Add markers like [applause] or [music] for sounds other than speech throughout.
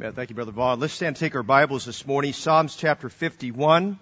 Thank you, Brother Vaughn. Let's stand and take our Bibles this morning. Psalms chapter 51.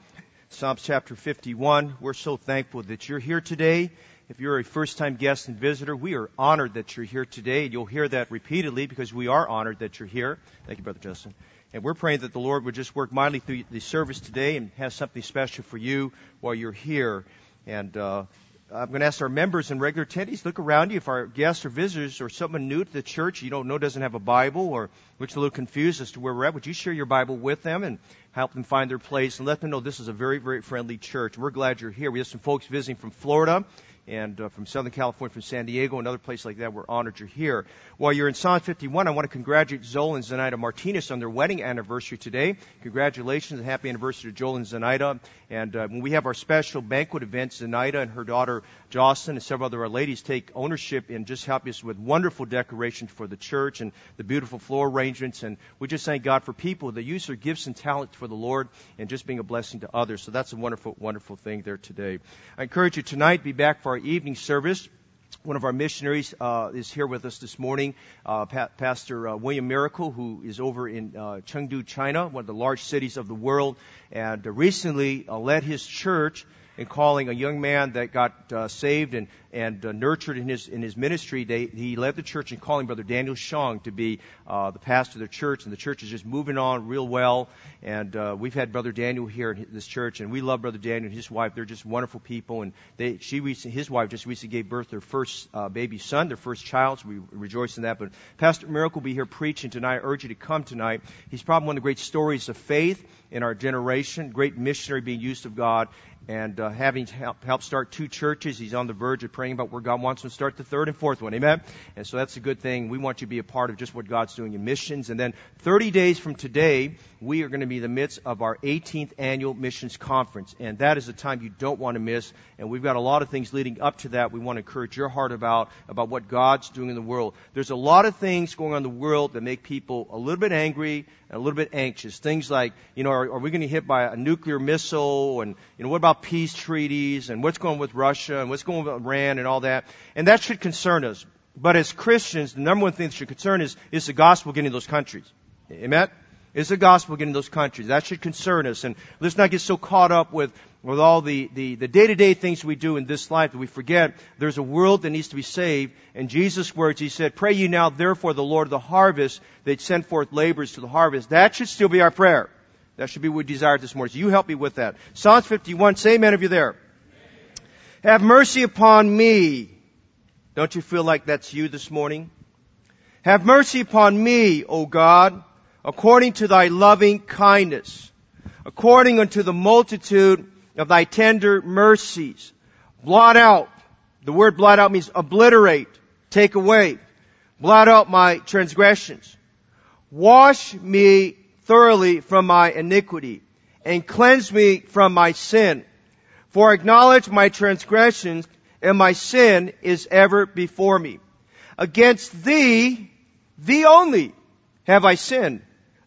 Psalms chapter 51. We're so thankful that you're here today. If you're a first time guest and visitor, we are honored that you're here today. You'll hear that repeatedly because we are honored that you're here. Thank you, Brother Justin. And we're praying that the Lord would just work mightily through the service today and have something special for you while you're here. And uh, I'm going to ask our members and regular attendees, look around you. If our guests or visitors or someone new to the church you don't know doesn't have a Bible or looks a little confused as to where we're at, would you share your Bible with them and help them find their place and let them know this is a very, very friendly church. We're glad you're here. We have some folks visiting from Florida and uh, from Southern California, from San Diego, and other places like that. We're honored you're here. While you're in Psalm 51, I want to congratulate Joel and Zenaida Martinez on their wedding anniversary today. Congratulations and happy anniversary to Joel and Zenaida. And uh, when we have our special banquet event, Zenaida and her daughter Jocelyn and several other ladies take ownership in just helping us with wonderful decorations for the church and the beautiful floor arrangements. And we just thank God for people that use their gifts and talents for the Lord and just being a blessing to others. So that's a wonderful, wonderful thing there today. I encourage you tonight be back for our evening service. One of our missionaries uh, is here with us this morning, uh, pa- Pastor uh, William Miracle, who is over in uh, Chengdu, China, one of the large cities of the world, and uh, recently uh, led his church in calling a young man that got uh, saved and, and uh, nurtured in his, in his ministry. They, he led the church in calling Brother Daniel Shong to be uh, the pastor of the church, and the church is just moving on real well. And uh, we've had Brother Daniel here in this church, and we love Brother Daniel and his wife. They're just wonderful people, and they, she his wife just recently gave birth to their first uh, baby son, their first child. So we rejoice in that. But Pastor Miracle will be here preaching tonight. I urge you to come tonight. He's probably one of the great stories of faith in our generation, great missionary being used of God, and uh, having helped help start two churches. He's on the verge of praying about where God wants him to start the third and fourth one. Amen? And so that's a good thing. We want you to be a part of just what God's doing in missions. And then 30 days from today, we are going to be in the midst of our 18th annual missions conference. And that is a time you don't want to miss. And we've got a lot of things leading up to that we want to encourage your heart about, about what God's doing in the world. There's a lot of things going on in the world that make people a little bit angry and a little bit anxious. Things like, you know, are, are we going to get hit by a nuclear missile? And, you know, what about peace treaties? And what's going on with Russia? And what's going on with Iran and all that? And that should concern us. But as Christians, the number one thing that should concern us is the gospel getting to those countries. Amen? Is the gospel getting those countries? That should concern us. And let's not get so caught up with, with all the, the, day-to-day things we do in this life that we forget there's a world that needs to be saved. And Jesus' words, He said, Pray ye now therefore the Lord of the harvest that send forth laborers to the harvest. That should still be our prayer. That should be what we desire this morning. So you help me with that. Psalms 51, say amen if you're there. Have mercy upon me. Don't you feel like that's you this morning? Have mercy upon me, O God, according to thy loving kindness, according unto the multitude of thy tender mercies. Blot out. The word blot out means obliterate, take away. Blot out my transgressions. Wash me thoroughly from my iniquity and cleanse me from my sin. For I acknowledge my transgressions and my sin is ever before me. Against thee, thee only, have I sinned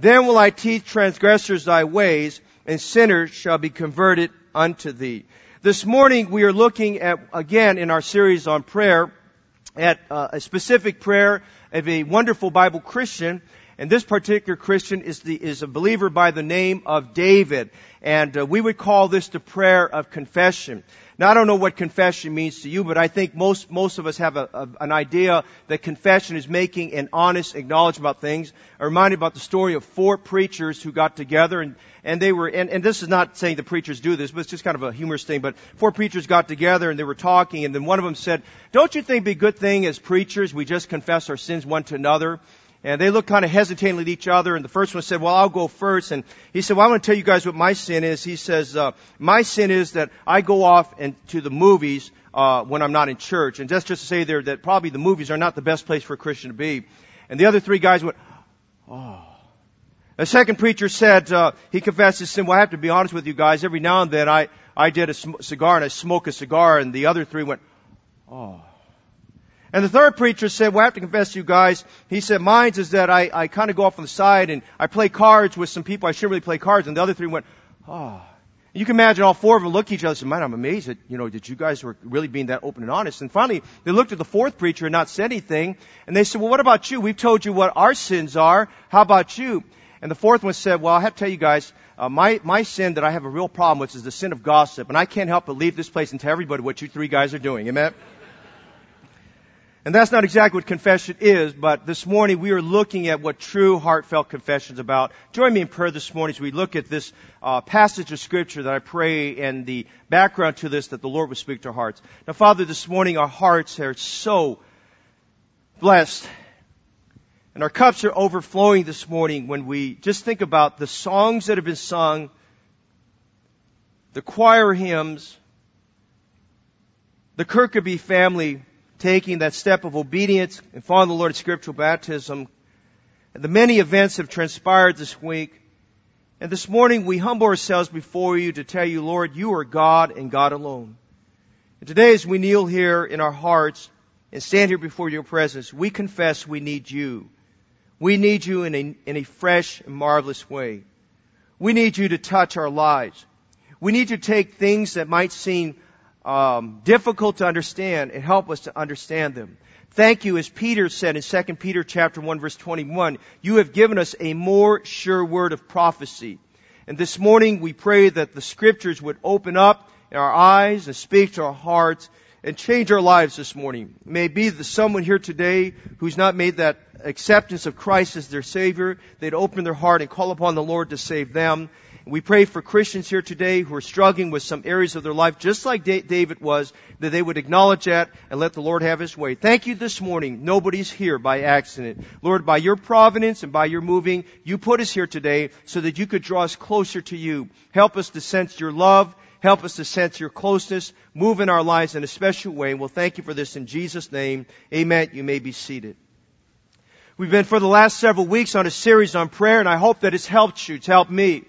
Then will I teach transgressors thy ways, and sinners shall be converted unto thee. This morning we are looking at, again in our series on prayer, at uh, a specific prayer of a wonderful Bible Christian, And this particular Christian is the, is a believer by the name of David. And uh, we would call this the prayer of confession. Now, I don't know what confession means to you, but I think most, most of us have a, a, an idea that confession is making an honest acknowledgement about things. I'm reminded about the story of four preachers who got together and, and they were, and, and this is not saying the preachers do this, but it's just kind of a humorous thing, but four preachers got together and they were talking and then one of them said, don't you think it'd be a good thing as preachers we just confess our sins one to another? And they looked kind of hesitatingly at each other, and the first one said, well, I'll go first. And he said, well, I want to tell you guys what my sin is. He says, uh, my sin is that I go off and to the movies, uh, when I'm not in church. And just, just to say there that probably the movies are not the best place for a Christian to be. And the other three guys went, oh. The second preacher said, uh, he confessed his sin. Well, I have to be honest with you guys. Every now and then I, I did a sm- cigar and I smoke a cigar. And the other three went, oh. And the third preacher said, well, I have to confess to you guys, he said, mine is that I, I kind of go off on the side and I play cards with some people I shouldn't really play cards. And the other three went, oh. You can imagine all four of them look at each other and say, man, I'm amazed that, you know, that you guys were really being that open and honest. And finally, they looked at the fourth preacher and not said anything. And they said, well, what about you? We've told you what our sins are. How about you? And the fourth one said, well, I have to tell you guys, uh, my, my sin that I have a real problem with is the sin of gossip. And I can't help but leave this place and tell everybody what you three guys are doing. Amen? And that's not exactly what confession is, but this morning we are looking at what true heartfelt confession is about. Join me in prayer this morning as we look at this uh, passage of scripture that I pray and the background to this that the Lord would speak to our hearts. Now, Father, this morning our hearts are so blessed and our cups are overflowing this morning when we just think about the songs that have been sung, the choir hymns, the Kirkaby family taking that step of obedience and following the Lord's scriptural baptism. And the many events have transpired this week. And this morning we humble ourselves before you to tell you, Lord, you are God and God alone. And today as we kneel here in our hearts and stand here before your presence, we confess we need you. We need you in a, in a fresh and marvelous way. We need you to touch our lives. We need to take things that might seem um, difficult to understand and help us to understand them. Thank you, as Peter said in 2 Peter chapter 1 verse 21, you have given us a more sure word of prophecy. And this morning we pray that the scriptures would open up our eyes and speak to our hearts and change our lives this morning. It may be that someone here today who's not made that acceptance of Christ as their Savior, they'd open their heart and call upon the Lord to save them. We pray for Christians here today who are struggling with some areas of their life, just like David was, that they would acknowledge that and let the Lord have His way. Thank you this morning. Nobody's here by accident. Lord, by your providence and by your moving, you put us here today so that you could draw us closer to you. Help us to sense your love. Help us to sense your closeness. Move in our lives in a special way. We'll thank you for this in Jesus' name. Amen. You may be seated. We've been for the last several weeks on a series on prayer and I hope that it's helped you. It's helped me.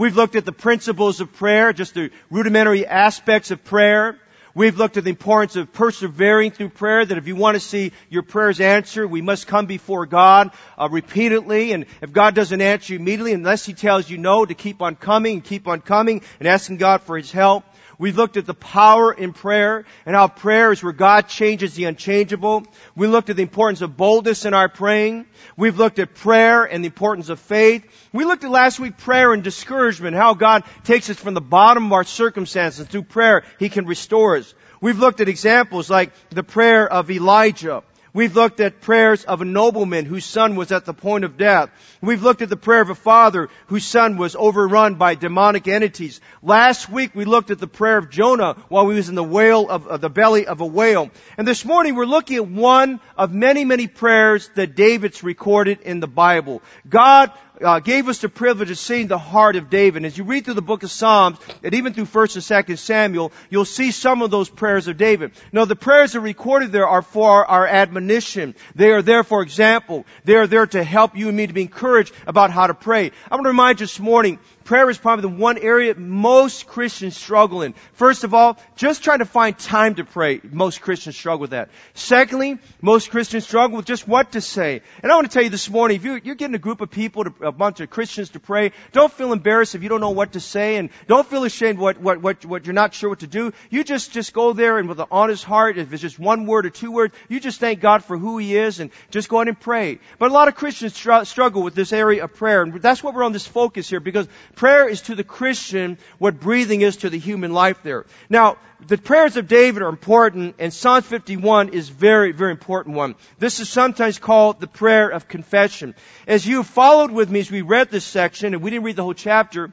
We've looked at the principles of prayer, just the rudimentary aspects of prayer. We've looked at the importance of persevering through prayer, that if you want to see your prayers answered, we must come before God uh, repeatedly. And if God doesn't answer you immediately, unless He tells you no, to keep on coming keep on coming and asking God for His help. We've looked at the power in prayer and how prayer is where God changes the unchangeable. We looked at the importance of boldness in our praying. We've looked at prayer and the importance of faith. We looked at last week prayer and discouragement, how God takes us from the bottom of our circumstances through prayer. He can restore us. We've looked at examples like the prayer of Elijah We've looked at prayers of a nobleman whose son was at the point of death. We've looked at the prayer of a father whose son was overrun by demonic entities. Last week we looked at the prayer of Jonah while he was in the whale of, of the belly of a whale. And this morning we're looking at one of many, many prayers that David's recorded in the Bible. God uh, gave us the privilege of seeing the heart of David. As you read through the book of Psalms, and even through 1st and 2nd Samuel, you'll see some of those prayers of David. Now, the prayers that are recorded there are for our admonition. They are there for example. They are there to help you and me to be encouraged about how to pray. I want to remind you this morning, prayer is probably the one area most Christians struggle in. First of all, just trying to find time to pray. Most Christians struggle with that. Secondly, most Christians struggle with just what to say. And I want to tell you this morning, if you're, you're getting a group of people, to, a bunch of Christians to pray, don't feel embarrassed if you don't know what to say and don't feel ashamed what, what, what, what you're not sure what to do. You just, just go there and with an honest heart, if it's just one word or two words, you just thank God for who He is and just go ahead and pray. But a lot of Christians str- struggle with this area of prayer. And that's what we're on this focus here because prayer is to the Christian what breathing is to the human life there. Now, the prayers of David are important and Psalm 51 is very, very important one. This is sometimes called the prayer of confession. As you followed with me as we read this section, and we didn't read the whole chapter,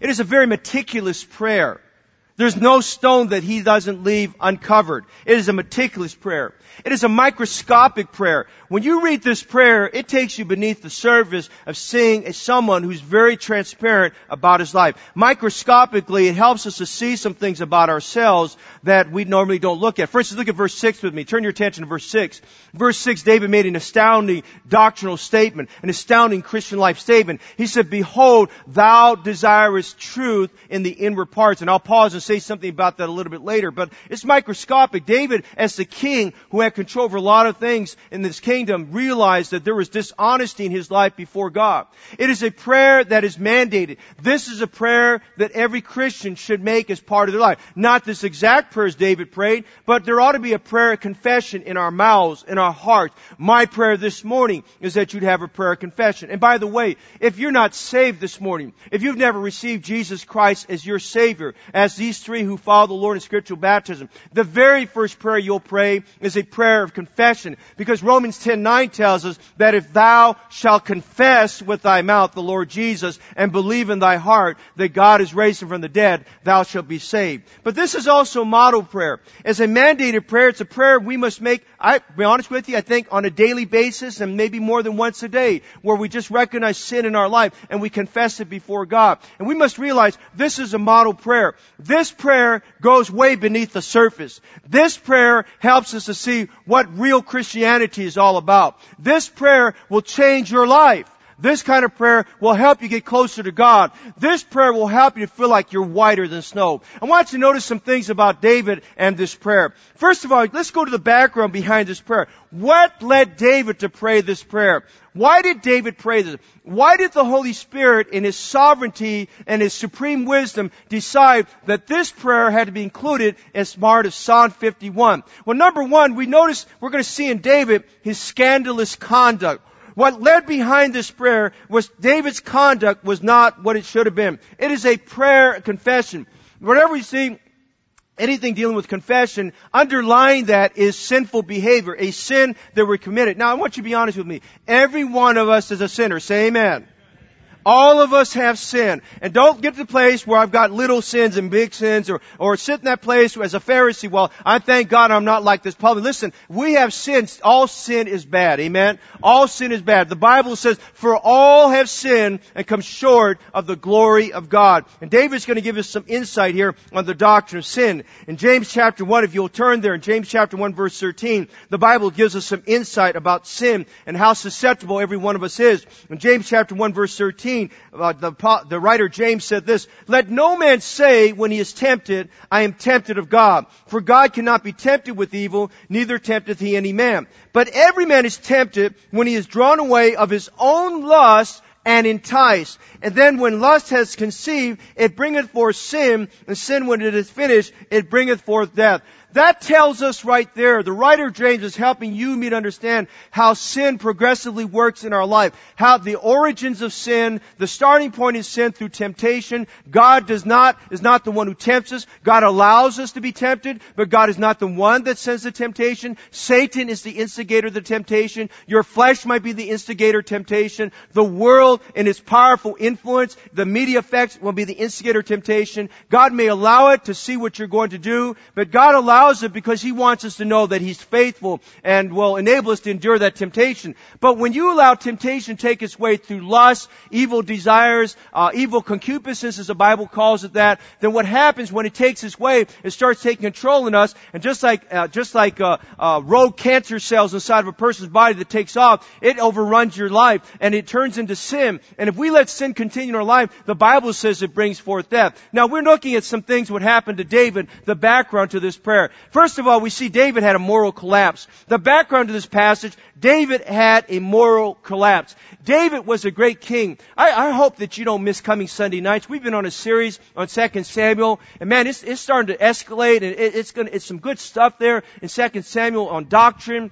it is a very meticulous prayer. There's no stone that he doesn't leave uncovered. It is a meticulous prayer. It is a microscopic prayer. When you read this prayer, it takes you beneath the surface of seeing someone who's very transparent about his life. Microscopically, it helps us to see some things about ourselves that we normally don't look at. For instance, look at verse 6 with me. Turn your attention to verse 6. Verse 6, David made an astounding doctrinal statement, an astounding Christian life statement. He said, Behold, thou desirest truth in the inward parts. And I'll pause and say something about that a little bit later, but it's microscopic. David, as the king who had control over a lot of things in this kingdom, realized that there was dishonesty in his life before God. It is a prayer that is mandated. This is a prayer that every Christian should make as part of their life. Not this exact prayer as David prayed, but there ought to be a prayer of confession in our mouths, in our hearts. My prayer this morning is that you'd have a prayer of confession. And by the way, if you're not saved this morning, if you've never received Jesus Christ as your Savior, as these three who follow the Lord in scriptural baptism, the very first prayer you'll pray is a prayer of confession. Because Romans 10:9 tells us that if thou shalt confess with thy mouth the Lord Jesus and believe in thy heart that God has raised him from the dead, thou shalt be saved. But this is also model prayer. As a mandated prayer, it's a prayer we must make, I be honest with you, I think on a daily basis and maybe more than once a day, where we just recognize sin in our life and we confess it before God. And we must realize this is a model prayer. This prayer goes way beneath the surface. This prayer helps us to see what real Christianity is all about. This prayer will change your life. This kind of prayer will help you get closer to God. This prayer will help you feel like you're whiter than snow. I want you to notice some things about David and this prayer. First of all, let's go to the background behind this prayer. What led David to pray this prayer? Why did David pray this? Why did the Holy Spirit in His sovereignty and His supreme wisdom decide that this prayer had to be included as part of Psalm 51? Well, number one, we notice, we're going to see in David his scandalous conduct. What led behind this prayer was David's conduct was not what it should have been. It is a prayer confession. Whenever we see anything dealing with confession, underlying that is sinful behavior, a sin that we're committed. Now I want you to be honest with me. Every one of us is a sinner. Say amen. All of us have sin. And don't get to the place where I've got little sins and big sins or, or sit in that place as a Pharisee. Well, I thank God I'm not like this public. Listen, we have sins. All sin is bad. Amen. All sin is bad. The Bible says, for all have sinned and come short of the glory of God. And David's going to give us some insight here on the doctrine of sin. In James chapter 1, if you'll turn there, in James chapter 1 verse 13, the Bible gives us some insight about sin and how susceptible every one of us is. In James chapter 1 verse 13, 13, uh, the, the writer James said this, Let no man say when he is tempted, I am tempted of God. For God cannot be tempted with evil, neither tempteth he any man. But every man is tempted when he is drawn away of his own lust and enticed. And then when lust has conceived, it bringeth forth sin, and sin when it is finished, it bringeth forth death. That tells us right there, the writer James is helping you and me to understand how sin progressively works in our life. How the origins of sin, the starting point is sin through temptation. God does not, is not the one who tempts us. God allows us to be tempted, but God is not the one that sends the temptation. Satan is the instigator of the temptation. Your flesh might be the instigator of temptation. The world and its powerful influence, the media effects will be the instigator of temptation. God may allow it to see what you're going to do, but God allows allows it because He wants us to know that He's faithful and will enable us to endure that temptation. But when you allow temptation to take its way through lust, evil desires, uh, evil concupiscence, as the Bible calls it that, then what happens when it takes its way, it starts taking control in us, and just like uh, just like uh, uh, rogue cancer cells inside of a person's body that takes off, it overruns your life and it turns into sin. And if we let sin continue in our life, the Bible says it brings forth death. Now we're looking at some things what happened to David, the background to this prayer. First of all, we see David had a moral collapse. The background to this passage, David had a moral collapse. David was a great king. I, I hope that you don't miss coming Sunday nights. We've been on a series on 2 Samuel, and man, it's, it's starting to escalate, and it, it's gonna, it's some good stuff there in 2 Samuel on doctrine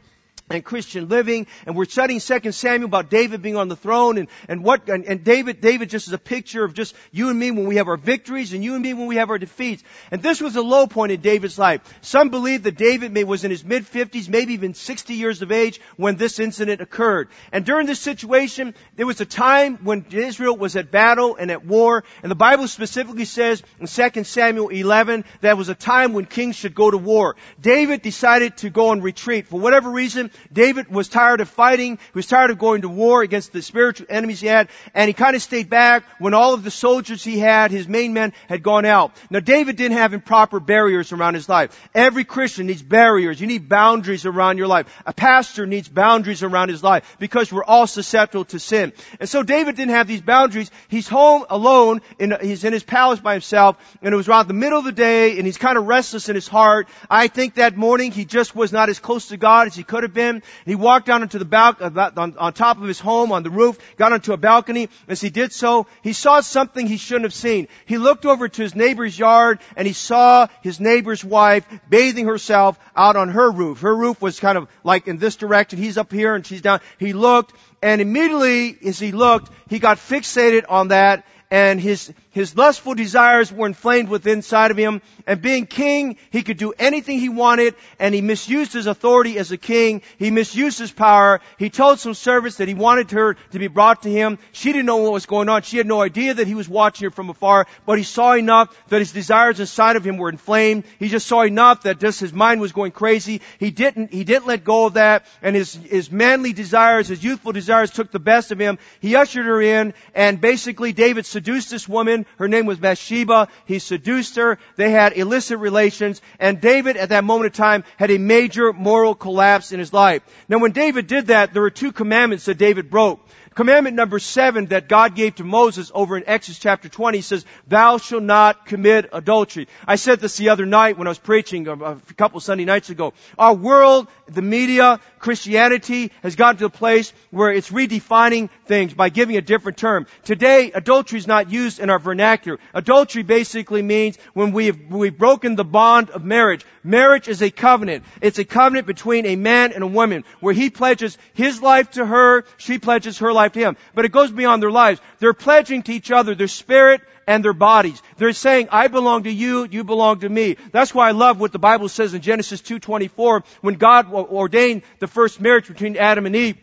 and Christian living, and we're studying Second Samuel about David being on the throne, and, and what, and, and David, David just is a picture of just you and me when we have our victories, and you and me when we have our defeats. And this was a low point in David's life. Some believe that David may, was in his mid fifties, maybe even sixty years of age when this incident occurred. And during this situation, there was a time when Israel was at battle and at war, and the Bible specifically says in Second Samuel 11 that was a time when kings should go to war. David decided to go on retreat for whatever reason. David was tired of fighting. He was tired of going to war against the spiritual enemies he had. And he kind of stayed back when all of the soldiers he had, his main men, had gone out. Now David didn't have improper barriers around his life. Every Christian needs barriers. You need boundaries around your life. A pastor needs boundaries around his life because we're all susceptible to sin. And so David didn't have these boundaries. He's home alone. In, he's in his palace by himself. And it was around the middle of the day and he's kind of restless in his heart. I think that morning he just was not as close to God as he could have been. And he walked down into the balcony, uh, on, on top of his home, on the roof, got onto a balcony. As he did so, he saw something he shouldn't have seen. He looked over to his neighbor's yard and he saw his neighbor's wife bathing herself out on her roof. Her roof was kind of like in this direction. He's up here and she's down. He looked and immediately as he looked, he got fixated on that and his, his lustful desires were inflamed within inside of him. And being king, he could do anything he wanted, and he misused his authority as a king. He misused his power. He told some servants that he wanted her to be brought to him. She didn't know what was going on. She had no idea that he was watching her from afar, but he saw enough that his desires inside of him were inflamed. He just saw enough that just his mind was going crazy. He didn't, he didn't let go of that, and his, his manly desires, his youthful desires took the best of him. He ushered her in, and basically David seduced this woman. Her name was Bathsheba. He seduced her. They had illicit relations. And David, at that moment of time, had a major moral collapse in his life. Now, when David did that, there were two commandments that David broke. Commandment number seven that God gave to Moses over in Exodus chapter 20 says, Thou shalt not commit adultery. I said this the other night when I was preaching a, couple Sunday nights ago. Our world, the media, Christianity has gotten to a place where it's redefining things by giving a different term. Today, adultery is not used in our vernacular. Adultery basically means when we've, we've broken the bond of marriage. Marriage is a covenant. It's a covenant between a man and a woman where he pledges his life to her, she pledges her life to him. But it goes beyond their lives. They're pledging to each other their spirit and their bodies. They're saying, I belong to you, you belong to me. That's why I love what the Bible says in Genesis 2.24 when God ordained the first marriage between Adam and Eve.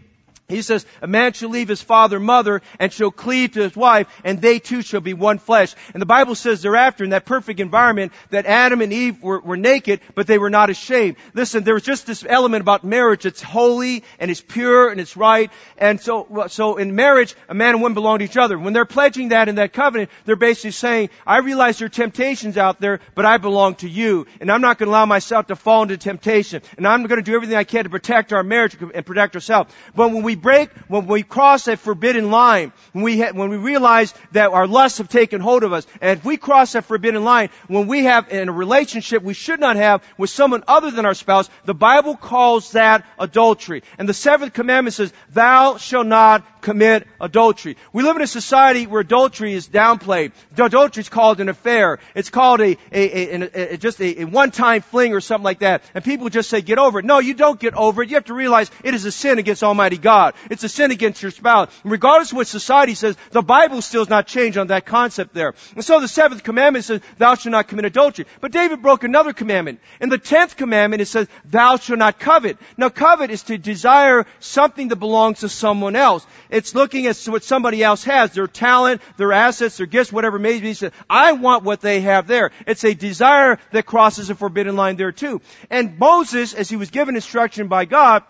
He says, a man shall leave his father and mother and shall cleave to his wife and they two shall be one flesh. And the Bible says thereafter in that perfect environment that Adam and Eve were, were naked, but they were not ashamed. Listen, there was just this element about marriage. It's holy and it's pure and it's right. And so, so in marriage, a man and woman belong to each other. When they're pledging that in that covenant, they're basically saying, I realize there are temptations out there, but I belong to you. And I'm not going to allow myself to fall into temptation. And I'm going to do everything I can to protect our marriage and protect ourselves. But when we break, when we cross a forbidden line, when we, ha- when we realize that our lusts have taken hold of us, and if we cross that forbidden line, when we have in a relationship we should not have with someone other than our spouse, the Bible calls that adultery. And the seventh commandment says, thou shalt not commit adultery. We live in a society where adultery is downplayed. Adultery is called an affair. It's called a, a, a, a just a, one-time fling or something like that. And people just say, get over it. No, you don't get over it. You have to realize it is a sin against Almighty God. It's a sin against your spouse. And regardless of what society says, the Bible still has not changed on that concept there. And so the seventh commandment says, thou shalt not commit adultery. But David broke another commandment. In the tenth commandment, it says, thou shalt not covet. Now covet is to desire something that belongs to someone else. It's looking at what somebody else has, their talent, their assets, their gifts, whatever it may be. I want what they have there. It's a desire that crosses a forbidden line there too. And Moses, as he was given instruction by God,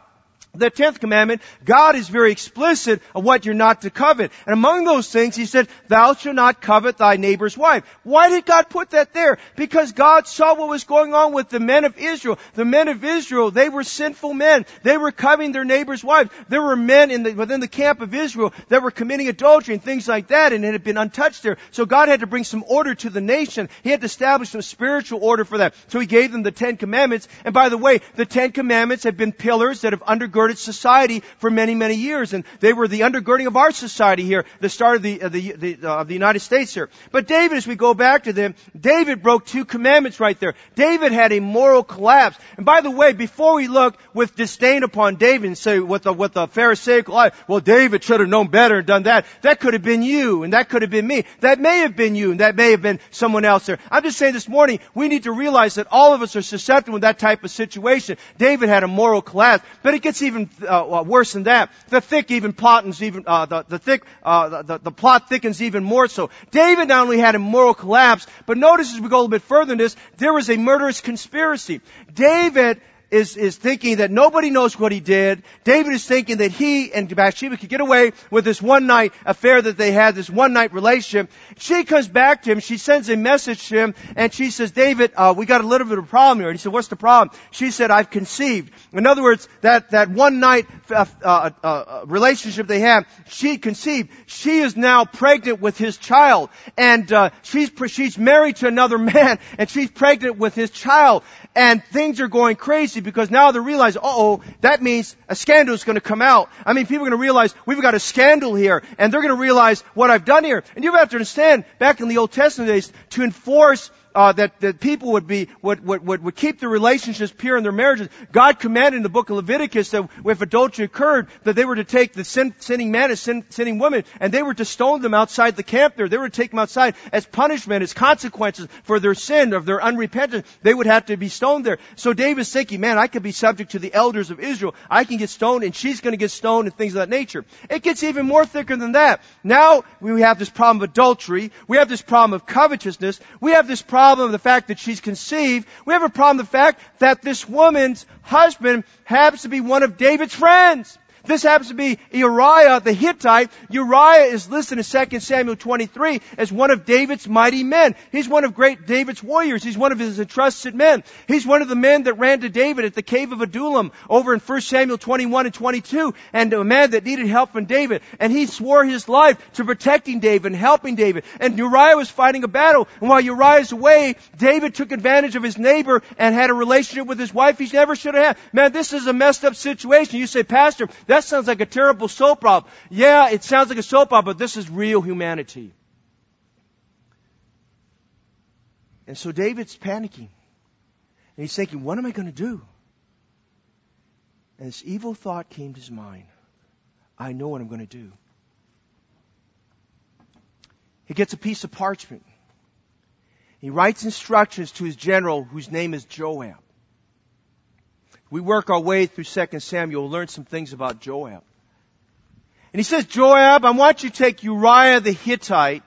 the tenth commandment, God is very explicit of what you're not to covet. And among those things, He said, thou shalt not covet thy neighbor's wife. Why did God put that there? Because God saw what was going on with the men of Israel. The men of Israel, they were sinful men. They were coveting their neighbor's wife. There were men the, within the camp of Israel that were committing adultery and things like that, and it had been untouched there. So God had to bring some order to the nation. He had to establish some spiritual order for that. So He gave them the Ten Commandments. And by the way, the Ten Commandments have been pillars that have undergone undergirded society for many, many years. And they were the undergirding of our society here, the start of the, of the, the, uh, of the United States here. But David, as we go back to them, David broke two commandments right there. David had a moral collapse. And by the way, before we look with disdain upon David and say with the, with the Pharisaical eye, well, David should have known better and done that. That could have been you, and that could have been me. That may have been you, and that may have been someone else there. I'm just saying this morning, we need to realize that all of us are susceptible to that type of situation. David had a moral collapse, but it gets even uh, worse than that. The thick even plottens even uh, the, the thick uh, the, the plot thickens even more so. David not only had a moral collapse, but notice as we go a little bit further in this, there was a murderous conspiracy. David is, is thinking that nobody knows what he did. David is thinking that he and Bathsheba could get away with this one night affair that they had, this one night relationship. She comes back to him, she sends a message to him, and she says, David, uh, we got a little bit of a problem here. And he said, what's the problem? She said, I've conceived. In other words, that, that one night uh, uh, uh, relationship they had, she conceived. She is now pregnant with his child. And uh, she's, she's married to another [laughs] man, and she's pregnant with his child. And things are going crazy because now they realize, oh, that means a scandal is going to come out. I mean, people are going to realize we've got a scandal here, and they're going to realize what I've done here. And you have to understand, back in the Old Testament days, to enforce uh, that, that people would be would, would, would, keep their relationships pure in their marriages. God commanded in the book of Leviticus that if adultery occurred, that they were to take the sin, sinning man and sin, sinning woman, and they were to stone them outside the camp there. They were to take them outside as punishment, as consequences for their sin, of their unrepentance. They would have to be stoned there. So David's thinking, man, I could be subject to the elders of Israel. I can get stoned, and she's going to get stoned, and things of that nature. It gets even more thicker than that. Now we have this problem of adultery. We have this problem of covetousness. We have this problem problem of the fact that she's conceived. We have a problem of the fact that this woman's husband happens to be one of David's friends. This happens to be Uriah the Hittite. Uriah is listed in 2 Samuel 23 as one of David's mighty men. He's one of great David's warriors. He's one of his entrusted men. He's one of the men that ran to David at the cave of Adullam over in 1 Samuel 21 and 22 and a man that needed help from David. And he swore his life to protecting David and helping David. And Uriah was fighting a battle. And while Uriah's away, David took advantage of his neighbor and had a relationship with his wife he never should have had. Man, this is a messed up situation. You say, Pastor, that that sounds like a terrible soap opera. Yeah, it sounds like a soap opera, but this is real humanity. And so David's panicking. And he's thinking, what am I going to do? And this evil thought came to his mind. I know what I'm going to do. He gets a piece of parchment. He writes instructions to his general, whose name is Joab we work our way through 2 Samuel, we'll learn some things about Joab. And he says, Joab, I want you to take Uriah the Hittite.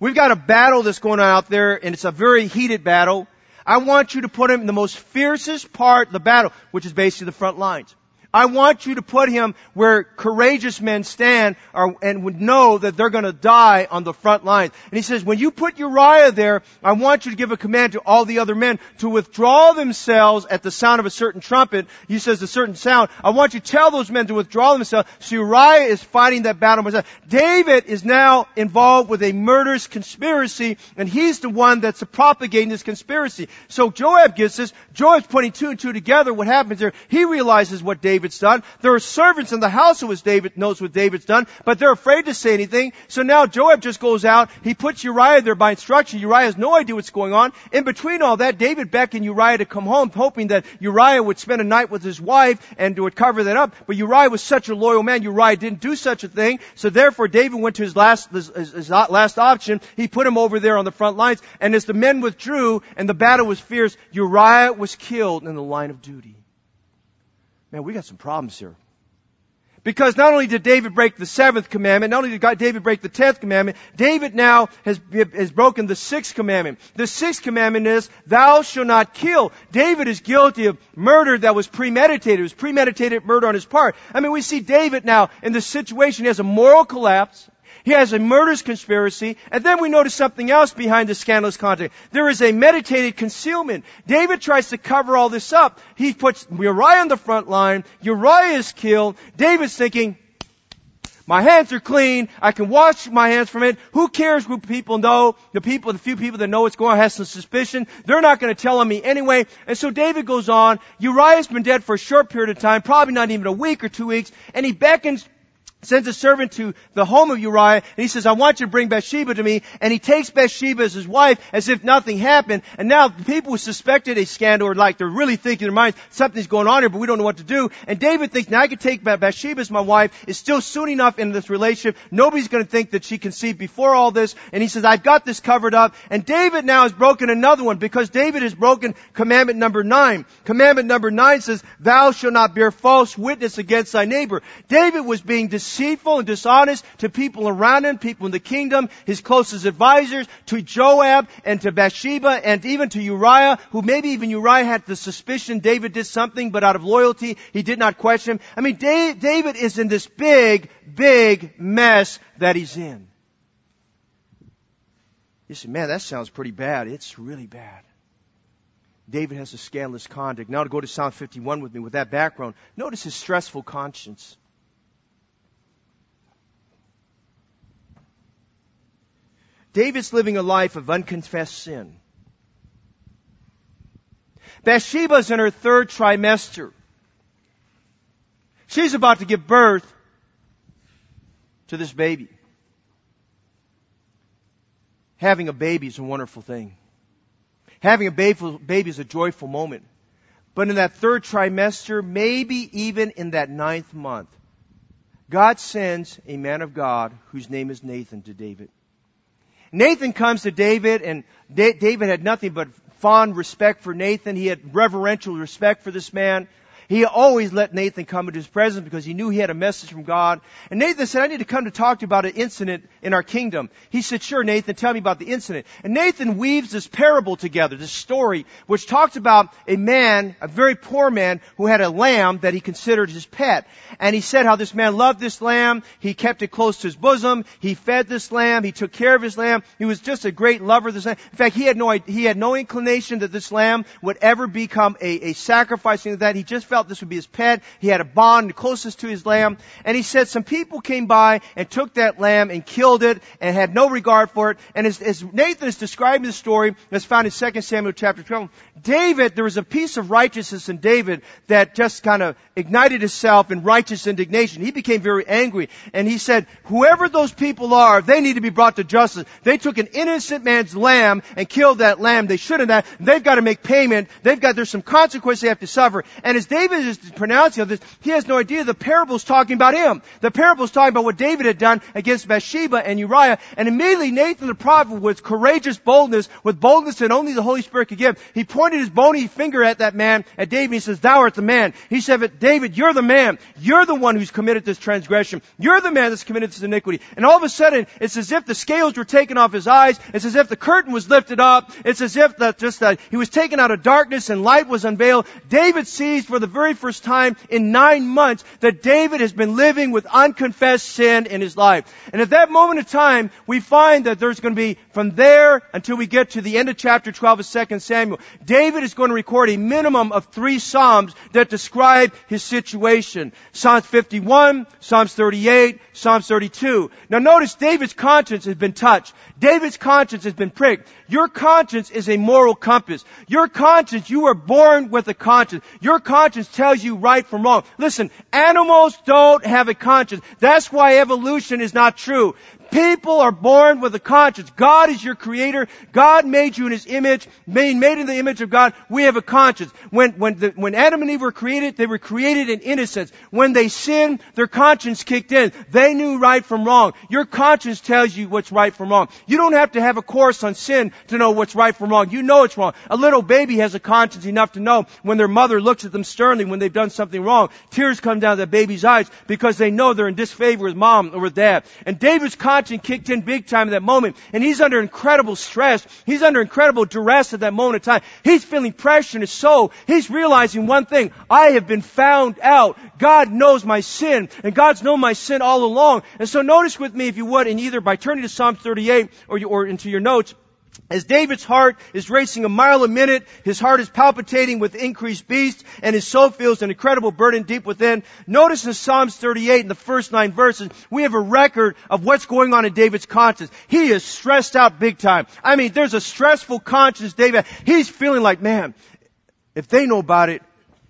We've got a battle that's going on out there, and it's a very heated battle. I want you to put him in the most fiercest part of the battle, which is basically the front lines. I want you to put him where courageous men stand or, and would know that they're going to die on the front lines. And he says, when you put Uriah there, I want you to give a command to all the other men to withdraw themselves at the sound of a certain trumpet. He says a certain sound. I want you to tell those men to withdraw themselves. So Uriah is fighting that battle himself. David is now involved with a murderous conspiracy, and he's the one that's propagating this conspiracy. So Joab gets this. Joab's putting two and two together. What happens there? He realizes what David David's done. There are servants in the house who David, knows what David's done, but they're afraid to say anything. So now Joab just goes out. He puts Uriah there by instruction. Uriah has no idea what's going on. In between all that, David beckoned Uriah to come home, hoping that Uriah would spend a night with his wife and would cover that up. But Uriah was such a loyal man. Uriah didn't do such a thing. So therefore, David went to his last, his, his last option. He put him over there on the front lines. And as the men withdrew and the battle was fierce, Uriah was killed in the line of duty man, we got some problems here. Because not only did David break the seventh commandment, not only did David break the tenth commandment, David now has, has broken the sixth commandment. The sixth commandment is, thou shalt not kill. David is guilty of murder that was premeditated. It was premeditated murder on his part. I mean, we see David now in this situation. He has a moral collapse. He has a murderous conspiracy. And then we notice something else behind the scandalous conduct. There is a meditated concealment. David tries to cover all this up. He puts Uriah on the front line. Uriah is killed. David's thinking, My hands are clean. I can wash my hands from it. Who cares what people know? The people, the few people that know what's going on has some suspicion. They're not going to tell on me anyway. And so David goes on. Uriah's been dead for a short period of time, probably not even a week or two weeks, and he beckons sends a servant to the home of Uriah, and he says, I want you to bring Bathsheba to me, and he takes Bathsheba as his wife as if nothing happened, and now the people who suspected a scandal are like, they're really thinking in their minds, something's going on here, but we don't know what to do, and David thinks, now I can take Bathsheba as my wife, is still soon enough in this relationship, nobody's gonna think that she conceived before all this, and he says, I've got this covered up, and David now has broken another one, because David has broken commandment number nine. Commandment number nine says, thou shalt not bear false witness against thy neighbor. David was being deceived deceitful and dishonest to people around him, people in the kingdom, his closest advisors, to Joab and to Bathsheba and even to Uriah, who maybe even Uriah had the suspicion David did something, but out of loyalty, he did not question him. I mean, David is in this big, big mess that he's in. You say, man, that sounds pretty bad. It's really bad. David has a scandalous conduct. Now to go to Psalm 51 with me with that background. Notice his stressful conscience. David's living a life of unconfessed sin. Bathsheba's in her third trimester. She's about to give birth to this baby. Having a baby is a wonderful thing. Having a baby is a joyful moment. But in that third trimester, maybe even in that ninth month, God sends a man of God whose name is Nathan to David. Nathan comes to David, and David had nothing but fond respect for Nathan. He had reverential respect for this man. He always let Nathan come into his presence because he knew he had a message from God. And Nathan said, I need to come to talk to you about an incident in our kingdom. He said, sure, Nathan, tell me about the incident. And Nathan weaves this parable together, this story, which talks about a man, a very poor man, who had a lamb that he considered his pet. And he said how this man loved this lamb. He kept it close to his bosom. He fed this lamb. He took care of his lamb. He was just a great lover of this lamb. In fact, he had no, he had no inclination that this lamb would ever become a, a sacrifice, that. He just felt this would be his pet. He had a bond closest to his lamb. And he said some people came by and took that lamb and killed it and had no regard for it. And as, as Nathan is describing the story, that's found in 2 Samuel chapter 12, David, there was a piece of righteousness in David that just kind of ignited itself in righteous indignation. He became very angry and he said, whoever those people are, they need to be brought to justice. They took an innocent man's lamb and killed that lamb. They shouldn't have. They've got to make payment. They've got, there's some consequence they have to suffer. And as David is pronouncing this, he has no idea the parable is talking about him. The parable is talking about what David had done against Bathsheba and Uriah. And immediately Nathan the prophet with courageous boldness, with boldness that only the Holy Spirit could give, he pointed his bony finger at that man, at David, he says, thou art the man. He said, David, you're the man. You're the one who's committed this transgression. You're the man that's committed this iniquity. And all of a sudden, it's as if the scales were taken off his eyes. It's as if the curtain was lifted up. It's as if that just that he was taken out of darkness and light was unveiled. David sees for the very first time in nine months that David has been living with unconfessed sin in his life. And at that moment of time, we find that there's going to be from there until we get to the end of chapter 12 of 2 Samuel, David is going to record a minimum of three Psalms that describe his situation. Psalms 51, Psalms 38, Psalms 32. Now notice David's conscience has been touched. David's conscience has been pricked. Your conscience is a moral compass. Your conscience, you were born with a conscience. Your conscience tells you right from wrong. Listen, animals don't have a conscience. That's why evolution is not true. People are born with a conscience. God is your creator. God made you in His image. Made, made in the image of God. We have a conscience. When, when, the, when Adam and Eve were created, they were created in innocence. When they sinned, their conscience kicked in. They knew right from wrong. Your conscience tells you what's right from wrong. You don't have to have a course on sin to know what's right from wrong. You know it's wrong. A little baby has a conscience enough to know when their mother looks at them sternly when they've done something wrong. Tears come down the baby's eyes because they know they're in disfavor with mom or with dad. And David's conscience kicked in big time at that moment. And he's under incredible stress. He's under incredible duress at that moment of time. He's feeling pressure in his soul. He's realizing one thing. I have been found out. God knows my sin. And God's known my sin all along. And so notice with me, if you would, and either by turning to Psalm 38 or, you, or into your notes, As David's heart is racing a mile a minute, his heart is palpitating with increased beast, and his soul feels an incredible burden deep within. Notice in Psalms 38 in the first nine verses, we have a record of what's going on in David's conscience. He is stressed out big time. I mean, there's a stressful conscience David. He's feeling like, man, if they know about it,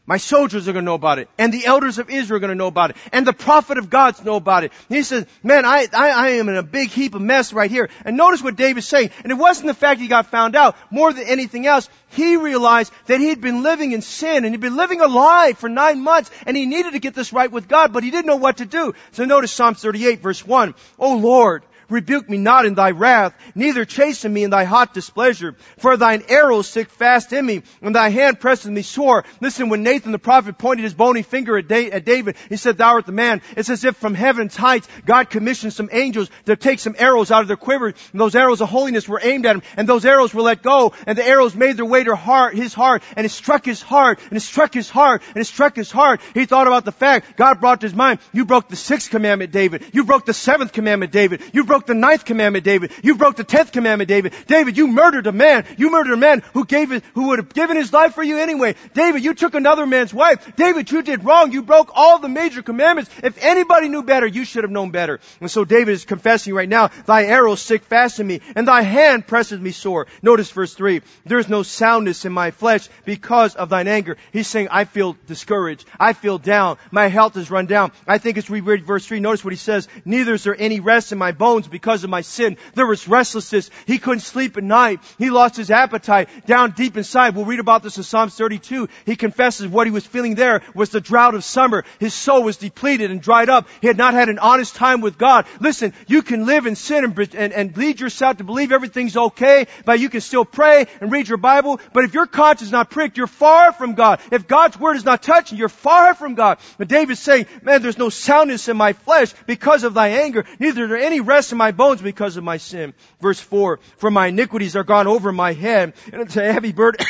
my soldiers are going to know about it. And the elders of Israel are going to know about it. And the prophet of God's know about it. And he says, man, I, I, I am in a big heap of mess right here. And notice what David's saying. And it wasn't the fact he got found out. More than anything else, he realized that he'd been living in sin and he'd been living a lie for nine months and he needed to get this right with God, but he didn't know what to do. So notice Psalm 38 verse 1. Oh Lord, Rebuke me not in thy wrath, neither chasten me in thy hot displeasure. For thine arrows stick fast in me, and thy hand presses me sore. Listen, when Nathan the prophet pointed his bony finger at, David, he said, Thou art the man. It's as if from heaven's heights, God commissioned some angels to take some arrows out of their quivers, and those arrows of holiness were aimed at him, and those arrows were let go, and the arrows made their way to heart, his heart, and it struck his heart, and it struck his heart, and it struck his heart. He thought about the fact, God brought to his mind, you broke the sixth commandment, David. You broke the seventh commandment, David. You broke broke the ninth commandment, David. You broke the tenth commandment, David. David, you murdered a man. You murdered a man who gave it, who would have given his life for you anyway. David, you took another man's wife. David, you did wrong. You broke all the major commandments. If anybody knew better, you should have known better. And so David is confessing right now, thy arrows stick fast in me and thy hand presses me sore. Notice verse three. There is no soundness in my flesh because of thine anger. He's saying, I feel discouraged. I feel down. My health is run down. I think it's we read verse three. Notice what he says. Neither is there any rest in my bones because of my sin. There was restlessness. He couldn't sleep at night. He lost his appetite down deep inside. We'll read about this in Psalms 32. He confesses what he was feeling there was the drought of summer. His soul was depleted and dried up. He had not had an honest time with God. Listen, you can live in sin and, and, and lead yourself to believe everything's okay, but you can still pray and read your Bible. But if your conscience is not pricked, you're far from God. If God's word is not touching, you're far from God. But David's saying, man, there's no soundness in my flesh because of thy anger. Neither there any rest my bones because of my sin. Verse 4, for my iniquities are gone over my head, and it's a heavy burden.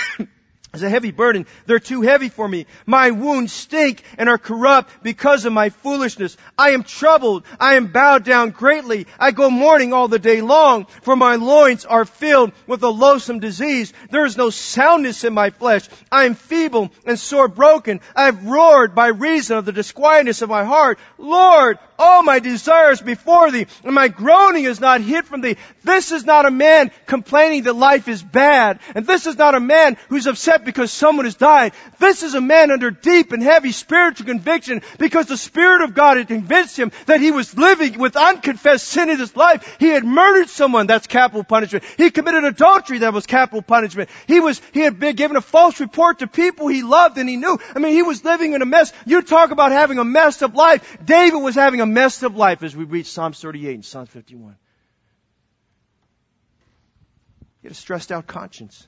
It's a heavy burden. They're too heavy for me. My wounds stink and are corrupt because of my foolishness. I am troubled. I am bowed down greatly. I go mourning all the day long, for my loins are filled with a loathsome disease. There is no soundness in my flesh. I am feeble and sore broken. I have roared by reason of the disquietness of my heart. Lord, all my desires before thee, and my groaning is not hid from thee. This is not a man complaining that life is bad, and this is not a man who's upset because someone has died. This is a man under deep and heavy spiritual conviction because the Spirit of God had convinced him that he was living with unconfessed sin in his life. He had murdered someone, that's capital punishment. He committed adultery, that was capital punishment. He was, he had been given a false report to people he loved and he knew. I mean, he was living in a mess. You talk about having a messed up life. David was having a messed up life as we read Psalms 38 and Psalms 51. He had a stressed out conscience.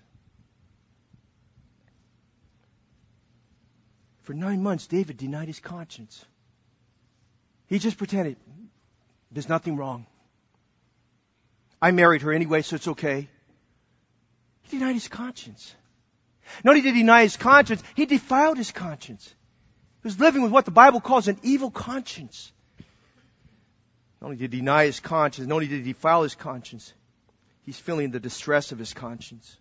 For nine months, David denied his conscience. He just pretended there's nothing wrong. I married her anyway, so it's okay. He denied his conscience. Not only did he deny his conscience, he defiled his conscience. He was living with what the Bible calls an evil conscience. Not only did he deny his conscience, not only did he defile his conscience, he's feeling the distress of his conscience.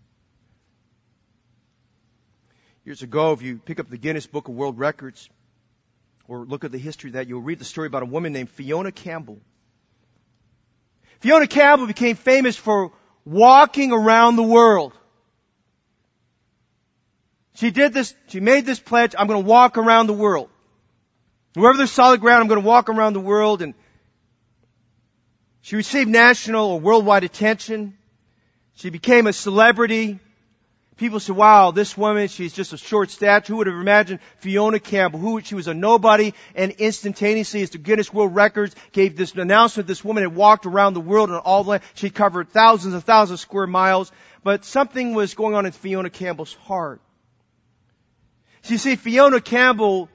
Years ago, if you pick up the Guinness Book of World Records, or look at the history of that, you'll read the story about a woman named Fiona Campbell. Fiona Campbell became famous for walking around the world. She did this, she made this pledge, I'm going to walk around the world. Wherever there's solid ground, I'm going to walk around the world and she received national or worldwide attention. She became a celebrity. People said, wow, this woman, she's just a short stature. Who would have imagined Fiona Campbell, who she was a nobody, and instantaneously, as the Guinness World Records gave this announcement, this woman had walked around the world and all the land. She covered thousands and thousands of square miles. But something was going on in Fiona Campbell's heart. So you see, Fiona Campbell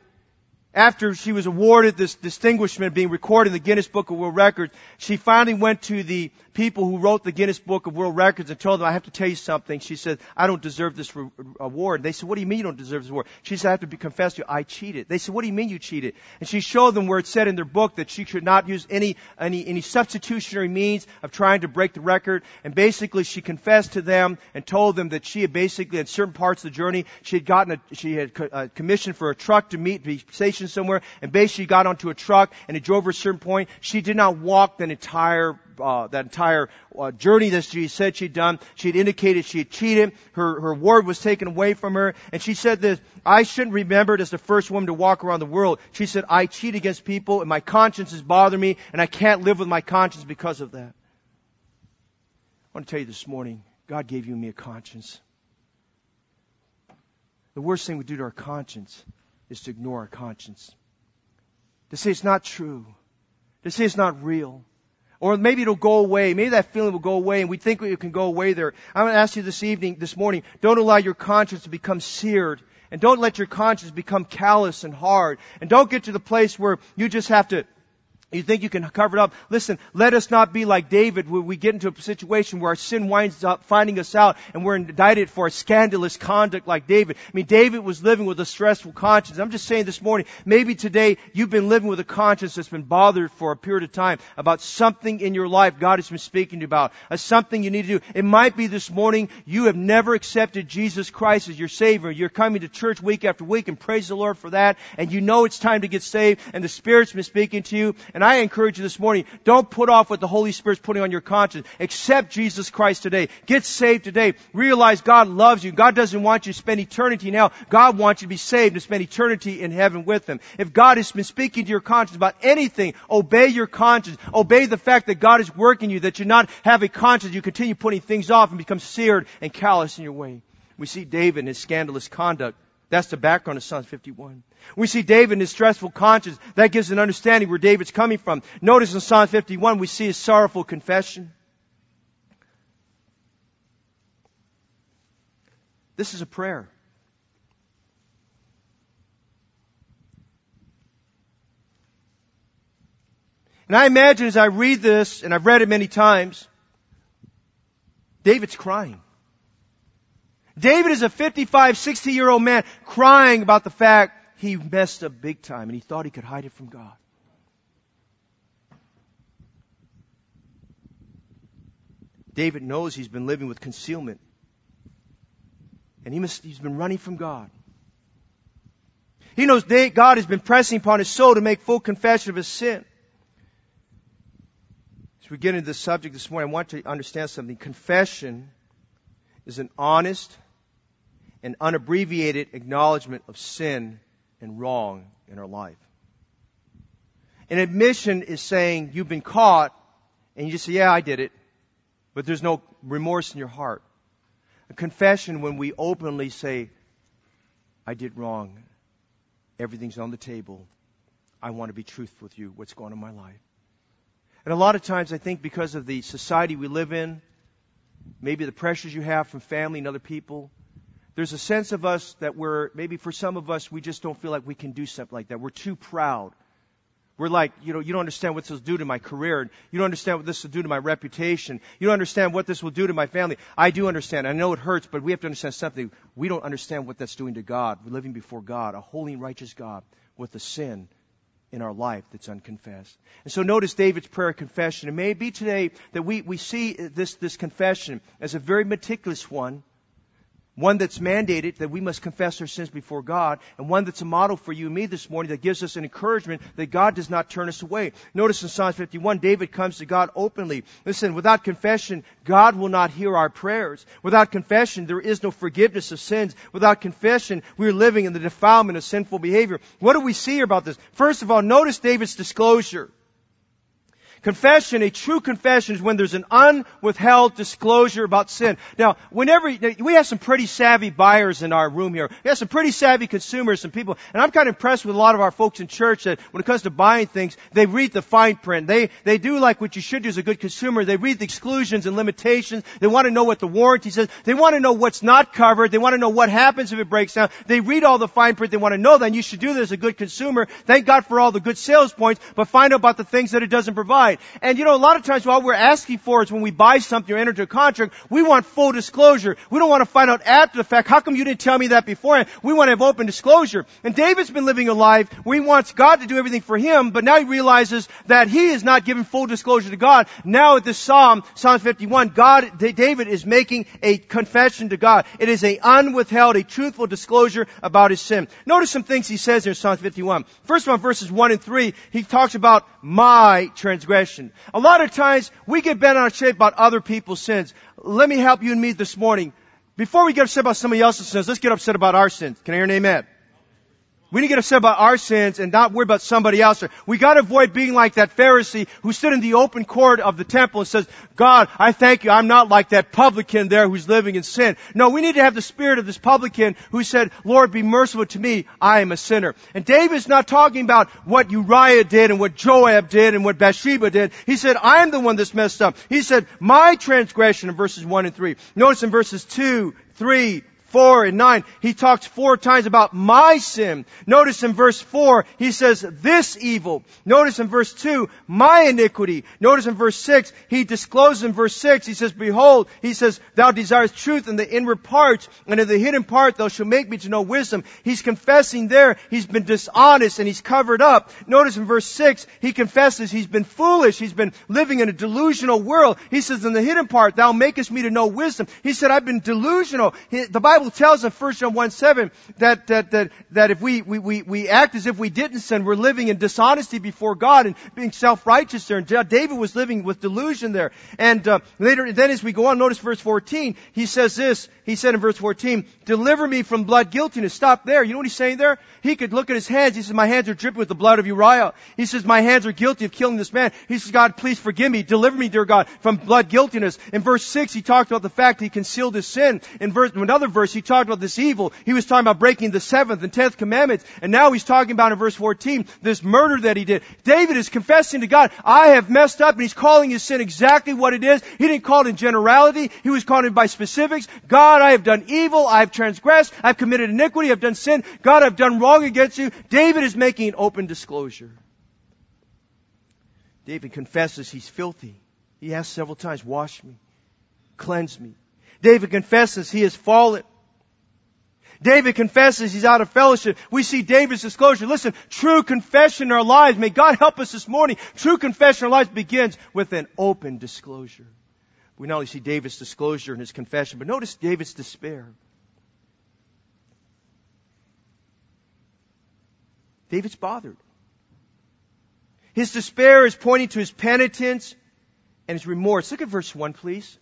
after she was awarded this distinguishment being recorded in the Guinness Book of World Records, she finally went to the people who wrote the Guinness Book of World Records and told them, I have to tell you something. She said, I don't deserve this re- award. They said, what do you mean you don't deserve this award? She said, I have to be confessed to you, I cheated. They said, what do you mean you cheated? And she showed them where it said in their book that she should not use any, any, any substitutionary means of trying to break the record. And basically she confessed to them and told them that she had basically, in certain parts of the journey, she had gotten a, she had a uh, commission for a truck to meet, be stationed somewhere, and basically got onto a truck and it drove her a certain point. She did not walk the entire uh, that entire uh, journey that she said she'd done. She had indicated she had cheated. Her her word was taken away from her, and she said this: "I shouldn't remember it as the first woman to walk around the world." She said, "I cheat against people, and my conscience is bothering me, and I can't live with my conscience because of that." I want to tell you this morning, God gave you me a conscience. The worst thing we do to our conscience is to ignore our conscience. To say it's not true. To say it's not real. Or maybe it'll go away. Maybe that feeling will go away and we think it can go away there. I'm going to ask you this evening, this morning, don't allow your conscience to become seared. And don't let your conscience become callous and hard. And don't get to the place where you just have to you think you can cover it up? Listen, let us not be like David where we get into a situation where our sin winds up finding us out and we're indicted for a scandalous conduct like David. I mean, David was living with a stressful conscience. I'm just saying this morning, maybe today you've been living with a conscience that's been bothered for a period of time about something in your life God has been speaking to you about, a something you need to do. It might be this morning you have never accepted Jesus Christ as your Savior. You're coming to church week after week and praise the Lord for that and you know it's time to get saved and the Spirit's been speaking to you and I encourage you this morning, don't put off what the Holy Spirit's putting on your conscience. Accept Jesus Christ today. Get saved today. Realize God loves you. God doesn't want you to spend eternity now. God wants you to be saved and spend eternity in heaven with Him. If God has been speaking to your conscience about anything, obey your conscience. Obey the fact that God is working you, that you not have a conscience. You continue putting things off and become seared and callous in your way. We see David and his scandalous conduct that's the background of Psalm 51. We see David in his stressful conscience. That gives an understanding where David's coming from. Notice in Psalm 51, we see his sorrowful confession. This is a prayer. And I imagine as I read this, and I've read it many times, David's crying. David is a 55, 60 year old man crying about the fact he messed up big time and he thought he could hide it from God. David knows he's been living with concealment. And he must, he's been running from God. He knows God has been pressing upon his soul to make full confession of his sin. As we get into this subject this morning, I want to understand something. Confession is an honest, an unabbreviated acknowledgement of sin and wrong in our life. An admission is saying you've been caught and you just say, yeah, I did it, but there's no remorse in your heart. A confession when we openly say, I did wrong. Everything's on the table. I want to be truthful with you. What's going on in my life? And a lot of times I think because of the society we live in, maybe the pressures you have from family and other people, there's a sense of us that we're, maybe for some of us, we just don't feel like we can do something like that. We're too proud. We're like, you know, you don't understand what this will do to my career. You don't understand what this will do to my reputation. You don't understand what this will do to my family. I do understand. I know it hurts, but we have to understand something. We don't understand what that's doing to God. We're living before God, a holy and righteous God with a sin in our life that's unconfessed. And so notice David's prayer confession. It may be today that we, we see this, this confession as a very meticulous one one that's mandated that we must confess our sins before God, and one that's a model for you and me this morning that gives us an encouragement that God does not turn us away. Notice in Psalm 51, David comes to God openly. Listen, without confession, God will not hear our prayers. Without confession, there is no forgiveness of sins. Without confession, we're living in the defilement of sinful behavior. What do we see about this? First of all, notice David's disclosure. Confession, a true confession is when there's an unwithheld disclosure about sin. Now, whenever, we have some pretty savvy buyers in our room here. We have some pretty savvy consumers, some people, and I'm kind of impressed with a lot of our folks in church that when it comes to buying things, they read the fine print. They, they do like what you should do as a good consumer. They read the exclusions and limitations. They want to know what the warranty says. They want to know what's not covered. They want to know what happens if it breaks down. They read all the fine print. They want to know that. And you should do that as a good consumer. Thank God for all the good sales points, but find out about the things that it doesn't provide. Right. And you know, a lot of times what we're asking for is when we buy something or enter into a contract, we want full disclosure. We don't want to find out after the fact, how come you didn't tell me that beforehand? We want to have open disclosure. And David's been living a life where he wants God to do everything for him, but now he realizes that he is not giving full disclosure to God. Now at this Psalm, Psalm 51, God, David is making a confession to God. It is a unwithheld, a truthful disclosure about his sin. Notice some things he says in Psalm 51. First of all, verses 1 and 3, he talks about my transgression. A lot of times we get bent out of shape about other people's sins. Let me help you and me this morning. Before we get upset about somebody else's sins, let's get upset about our sins. Can I hear an amen? We need to get upset about our sins and not worry about somebody else. We gotta avoid being like that Pharisee who stood in the open court of the temple and says, God, I thank you, I'm not like that publican there who's living in sin. No, we need to have the spirit of this publican who said, Lord, be merciful to me, I am a sinner. And David's not talking about what Uriah did and what Joab did and what Bathsheba did. He said, I'm the one that's messed up. He said, my transgression in verses 1 and 3. Notice in verses 2, 3, 4 and 9, he talks four times about my sin. Notice in verse 4, he says this evil. Notice in verse 2, my iniquity. Notice in verse 6, he discloses in verse 6, he says, behold, he says, thou desirest truth in the inward parts, and in the hidden part thou shalt make me to know wisdom. He's confessing there, he's been dishonest and he's covered up. Notice in verse 6, he confesses he's been foolish, he's been living in a delusional world. He says, in the hidden part, thou makest me to know wisdom. He said, I've been delusional. The Bible Bible tells in 1 John 1 7 that, that, that, that if we, we, we, we act as if we didn't sin, we're living in dishonesty before God and being self-righteous there. And David was living with delusion there. And uh, later, then as we go on, notice verse 14, he says this, he said in verse 14, deliver me from blood guiltiness. Stop there. You know what he's saying there? He could look at his hands. He says, my hands are dripping with the blood of Uriah. He says, my hands are guilty of killing this man. He says, God, please forgive me. Deliver me, dear God, from blood guiltiness. In verse 6, he talked about the fact he concealed his sin. In verse, another verse, he talked about this evil. He was talking about breaking the seventh and tenth commandments. And now he's talking about in verse 14, this murder that he did. David is confessing to God, I have messed up and he's calling his sin exactly what it is. He didn't call it in generality. He was calling it by specifics. God, I have done evil. I have transgressed. I've committed iniquity. I've done sin. God, I've done wrong against you. David is making an open disclosure. David confesses he's filthy. He asks several times, wash me, cleanse me. David confesses he has fallen. David confesses he's out of fellowship. We see David's disclosure. Listen, true confession in our lives, may God help us this morning. True confession in our lives begins with an open disclosure. We not only see David's disclosure and his confession, but notice David's despair. David's bothered. His despair is pointing to his penitence and his remorse. Look at verse 1, please.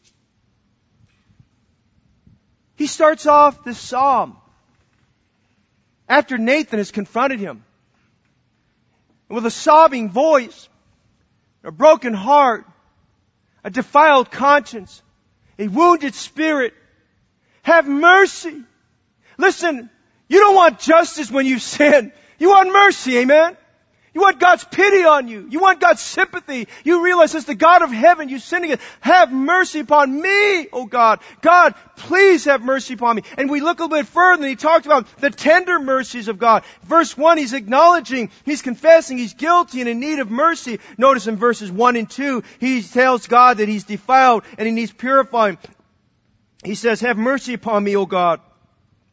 He starts off this psalm after Nathan has confronted him. And with a sobbing voice, a broken heart, a defiled conscience, a wounded spirit, have mercy. Listen, you don't want justice when you [laughs] sin. You want mercy, amen? You want God's pity on you. You want God's sympathy. You realize it's the God of heaven you sin against. Have mercy upon me, oh God. God, please have mercy upon me. And we look a little bit further and he talked about the tender mercies of God. Verse 1, he's acknowledging, he's confessing he's guilty and in need of mercy. Notice in verses 1 and 2, he tells God that he's defiled and he needs purifying. He says, have mercy upon me, O God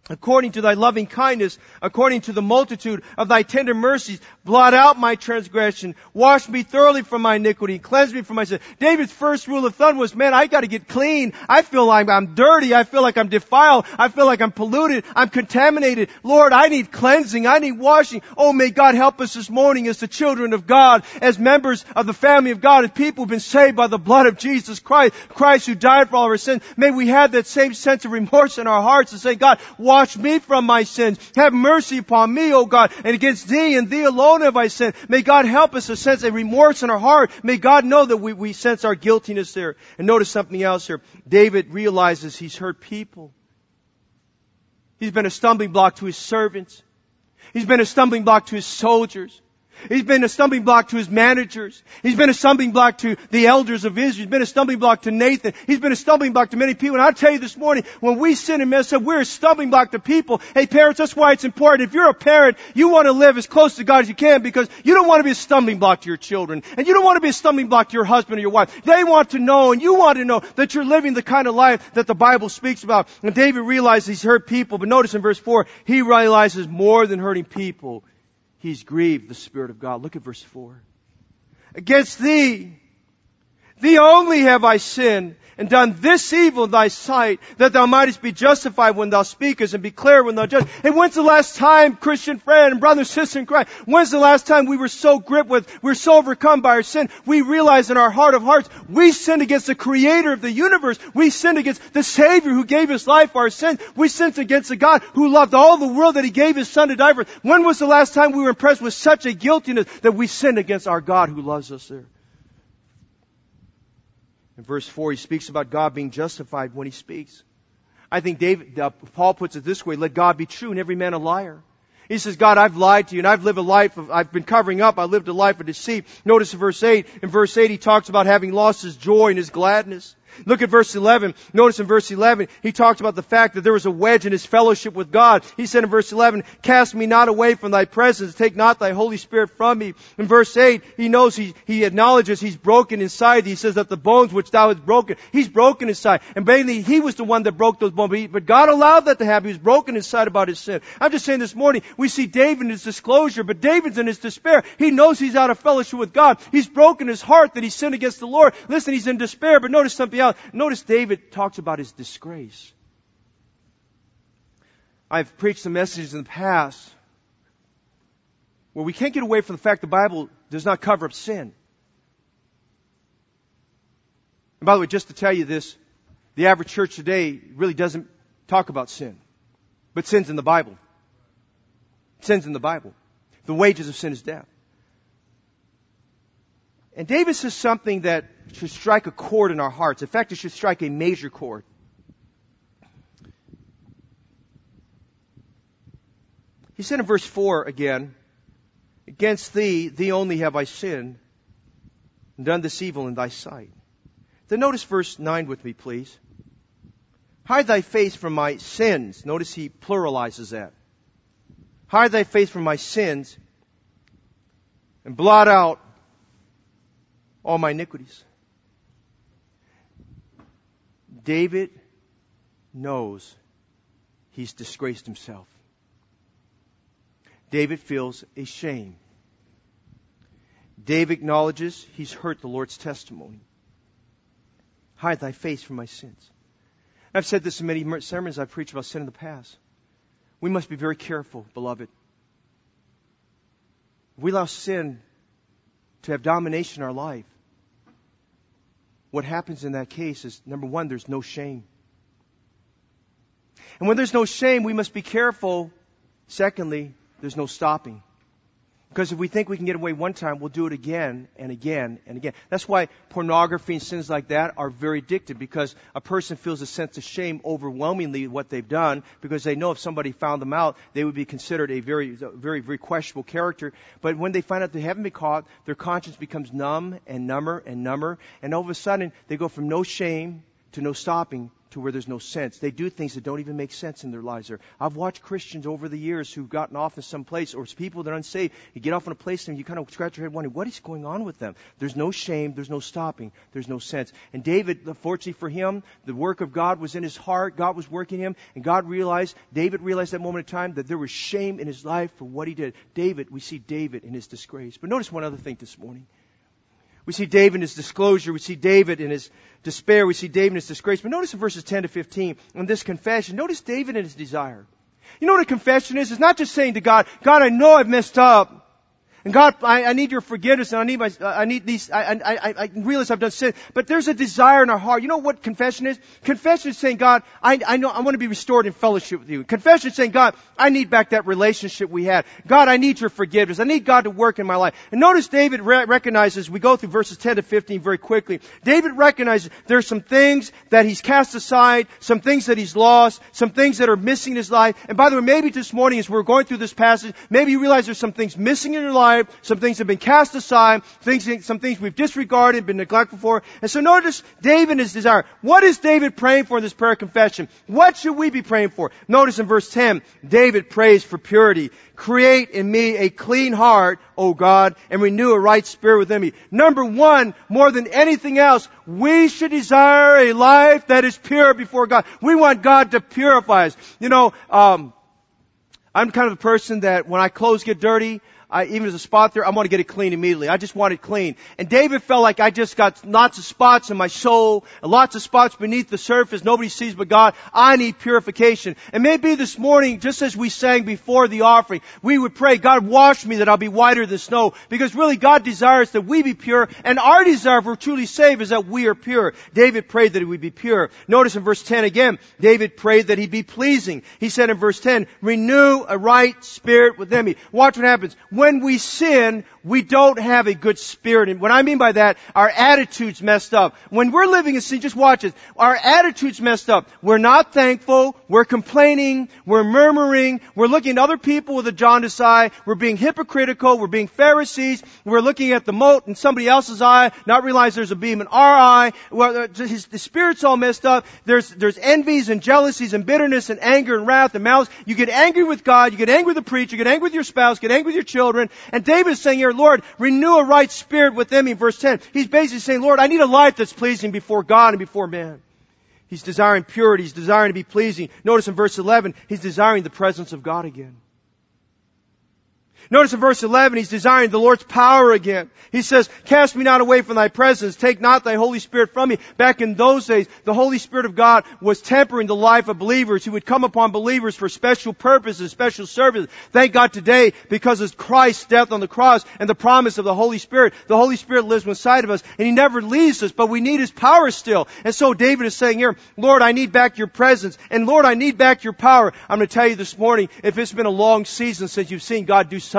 according to thy loving kindness, according to the multitude of thy tender mercies, blot out my transgression, wash me thoroughly from my iniquity, cleanse me from my sin. David's first rule of thumb was, man, I gotta get clean. I feel like I'm dirty. I feel like I'm defiled. I feel like I'm polluted. I'm contaminated. Lord, I need cleansing. I need washing. Oh, may God help us this morning as the children of God, as members of the family of God, as people who've been saved by the blood of Jesus Christ, Christ who died for all our sins. May we have that same sense of remorse in our hearts and say, God, Wash me from my sins. Have mercy upon me, O God. And against thee and thee alone have I sinned. May God help us to sense a remorse in our heart. May God know that we, we sense our guiltiness there. And notice something else here. David realizes he's hurt people. He's been a stumbling block to his servants. He's been a stumbling block to his soldiers. He's been a stumbling block to his managers. He's been a stumbling block to the elders of Israel. He's been a stumbling block to Nathan. He's been a stumbling block to many people. And I'll tell you this morning, when we sin and mess up, we're a stumbling block to people. Hey parents, that's why it's important. If you're a parent, you want to live as close to God as you can because you don't want to be a stumbling block to your children. And you don't want to be a stumbling block to your husband or your wife. They want to know and you want to know that you're living the kind of life that the Bible speaks about. And David realizes he's hurt people, but notice in verse 4, he realizes more than hurting people he's grieved the Spirit of God. Look at verse 4. Against thee, thee only have I sinned and done this evil in thy sight, that thou mightest be justified when thou speakest and be clear when thou judgest. And when's the last time, Christian friend and brother sister in Christ, when's the last time we were so gripped with, we are so overcome by our sin, we realize in our heart of hearts, we sinned against the creator of the universe. We sinned against the Savior who gave His life for our sins. We sinned against the God who loved all the world that He gave His Son to die for. When was the last time we were impressed with such a guiltiness that we sinned against our God who loves us there? In verse 4, he speaks about God being justified when he speaks. I think David, uh, Paul puts it this way, let God be true and every man a liar. He says, God, I've lied to you and I've lived a life of, I've been covering up, I lived a life of deceit. Notice in verse 8, in verse 8 he talks about having lost his joy and his gladness. Look at verse 11. Notice in verse 11, he talks about the fact that there was a wedge in his fellowship with God. He said in verse 11, cast me not away from thy presence, take not thy Holy Spirit from me. In verse 8, he knows he, he acknowledges he's broken inside. He says that the bones which thou hast broken, he's broken inside. And basically, he was the one that broke those bones, but God allowed that to happen. He was broken inside about his sin. I'm just saying this morning, we see David in his disclosure, but David's in his despair. He knows he's out of fellowship with God. He's broken his heart that he sinned against the Lord. Listen, he's in despair, but notice something else. Notice David talks about his disgrace. I've preached some messages in the past where we can't get away from the fact the Bible does not cover up sin. And by the way, just to tell you this, the average church today really doesn't talk about sin. But sin's in the Bible. Sin's in the Bible. The wages of sin is death. And David says something that should strike a chord in our hearts. In fact, it should strike a major chord. He said in verse 4 again, Against thee, thee only have I sinned, and done this evil in thy sight. Then notice verse 9 with me, please. Hide thy face from my sins. Notice he pluralizes that. Hide thy face from my sins, and blot out all my iniquities. David knows he's disgraced himself. David feels a shame. David acknowledges he's hurt the Lord's testimony. Hide thy face from my sins. I've said this in many sermons I've preached about sin in the past. We must be very careful, beloved. We allow sin to have domination in our life, what happens in that case is number one, there's no shame. And when there's no shame, we must be careful. Secondly, there's no stopping. Because if we think we can get away one time, we'll do it again and again and again. That's why pornography and sins like that are very addictive because a person feels a sense of shame overwhelmingly what they've done because they know if somebody found them out, they would be considered a very, very, very questionable character. But when they find out they haven't been caught, their conscience becomes numb and number and number. And all of a sudden, they go from no shame to no stopping to where there's no sense. They do things that don't even make sense in their lives. Or I've watched Christians over the years who've gotten off in some place, or it's people that are unsaved. You get off in a place and you kind of scratch your head wondering, what is going on with them? There's no shame, there's no stopping, there's no sense. And David, fortunately for him, the work of God was in his heart. God was working him, and God realized, David realized that moment of time that there was shame in his life for what he did. David, we see David in his disgrace. But notice one other thing this morning. We see David in his disclosure. We see David in his despair. We see David in his disgrace. But notice in verses 10 to 15, in this confession, notice David in his desire. You know what a confession is? It's not just saying to God, God, I know I've messed up. And God, I, I need your forgiveness and I need my, I need these, I, I, I realize I've done sin. But there's a desire in our heart. You know what confession is? Confession is saying, God, I, I know, I want to be restored in fellowship with you. Confession is saying, God, I need back that relationship we had. God, I need your forgiveness. I need God to work in my life. And notice David re- recognizes, we go through verses 10 to 15 very quickly. David recognizes there's some things that he's cast aside, some things that he's lost, some things that are missing in his life. And by the way, maybe this morning as we're going through this passage, maybe you realize there's some things missing in your life life, some things have been cast aside, things, some things we've disregarded, been neglectful for. And so notice David is desire. What is David praying for in this prayer confession? What should we be praying for? Notice in verse 10, David prays for purity. Create in me a clean heart, O God, and renew a right spirit within me. Number one, more than anything else, we should desire a life that is pure before God. We want God to purify us. You know, um, I'm kind of the person that when I clothes get dirty, I, even as a spot there, I want to get it clean immediately. I just want it clean. And David felt like I just got lots of spots in my soul, and lots of spots beneath the surface. Nobody sees but God. I need purification. And maybe this morning, just as we sang before the offering, we would pray, God wash me that I'll be whiter than snow. Because really God desires that we be pure, and our desire we're truly saved is that we are pure. David prayed that he would be pure. Notice in verse 10 again, David prayed that he be pleasing. He said in verse 10, renew a right spirit within me. Watch what happens when we sin, we don't have a good spirit. And what I mean by that, our attitude's messed up. When we're living in sin, just watch it. Our attitude's messed up. We're not thankful. We're complaining. We're murmuring. We're looking at other people with a jaundiced eye. We're being hypocritical. We're being Pharisees. We're looking at the mote in somebody else's eye, not realize there's a beam in our eye. Well, uh, his, the spirit's all messed up. There's, there's envies and jealousies and bitterness and anger and wrath and malice. You get angry with God. You get angry with the preacher. You get angry with your spouse. Get angry with your children. And David's saying here, Lord, renew a right spirit within me, verse 10. He's basically saying, Lord, I need a life that's pleasing before God and before man. He's desiring purity. He's desiring to be pleasing. Notice in verse 11, he's desiring the presence of God again. Notice in verse 11, he's desiring the Lord's power again. He says, cast me not away from thy presence. Take not thy Holy Spirit from me. Back in those days, the Holy Spirit of God was tempering the life of believers. He would come upon believers for special purposes, special services. Thank God today, because of Christ's death on the cross and the promise of the Holy Spirit, the Holy Spirit lives inside of us and he never leaves us, but we need his power still. And so David is saying here, Lord, I need back your presence. And Lord, I need back your power. I'm going to tell you this morning, if it's been a long season since you've seen God do something.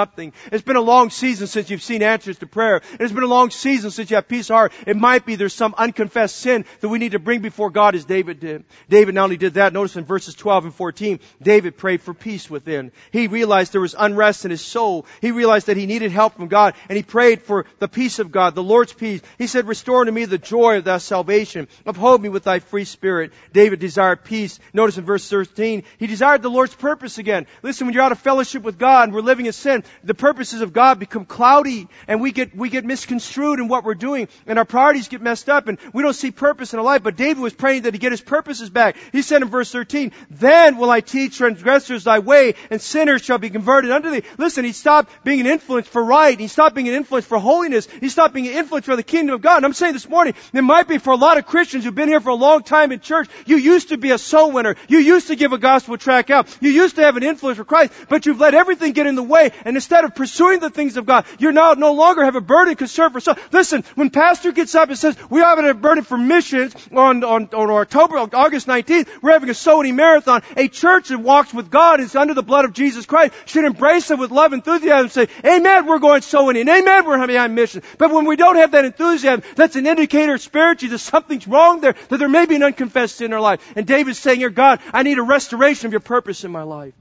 It's been a long season since you've seen answers to prayer. It's been a long season since you have peace of heart. It might be there's some unconfessed sin that we need to bring before God as David did. David not only did that, notice in verses 12 and 14, David prayed for peace within. He realized there was unrest in his soul. He realized that he needed help from God and he prayed for the peace of God, the Lord's peace. He said, restore to me the joy of thy salvation. Uphold me with thy free spirit. David desired peace. Notice in verse 13, he desired the Lord's purpose again. Listen, when you're out of fellowship with God and we're living in sin, the purposes of God become cloudy and we get, we get misconstrued in what we're doing and our priorities get messed up and we don't see purpose in our life. But David was praying that he get his purposes back. He said in verse 13, then will I teach transgressors thy way and sinners shall be converted unto thee. Listen, he stopped being an influence for right. He stopped being an influence for holiness. He stopped being an influence for the kingdom of God. And I'm saying this morning, it might be for a lot of Christians who've been here for a long time in church, you used to be a soul winner. You used to give a gospel track out. You used to have an influence for Christ, but you've let everything get in the way. And instead of pursuing the things of God. You now no longer have a burden concern for so. Listen, when pastor gets up and says, we have a burden for missions on, on, on October, August 19th, we're having a Sowing marathon. A church that walks with God is under the blood of Jesus Christ should embrace it with love and enthusiasm and say, amen, we're going sowing in. Amen, we're behind mission. But when we don't have that enthusiasm, that's an indicator spiritually that something's wrong there, that there may be an unconfessed sin in our life. And David's saying here, God, I need a restoration of your purpose in my life.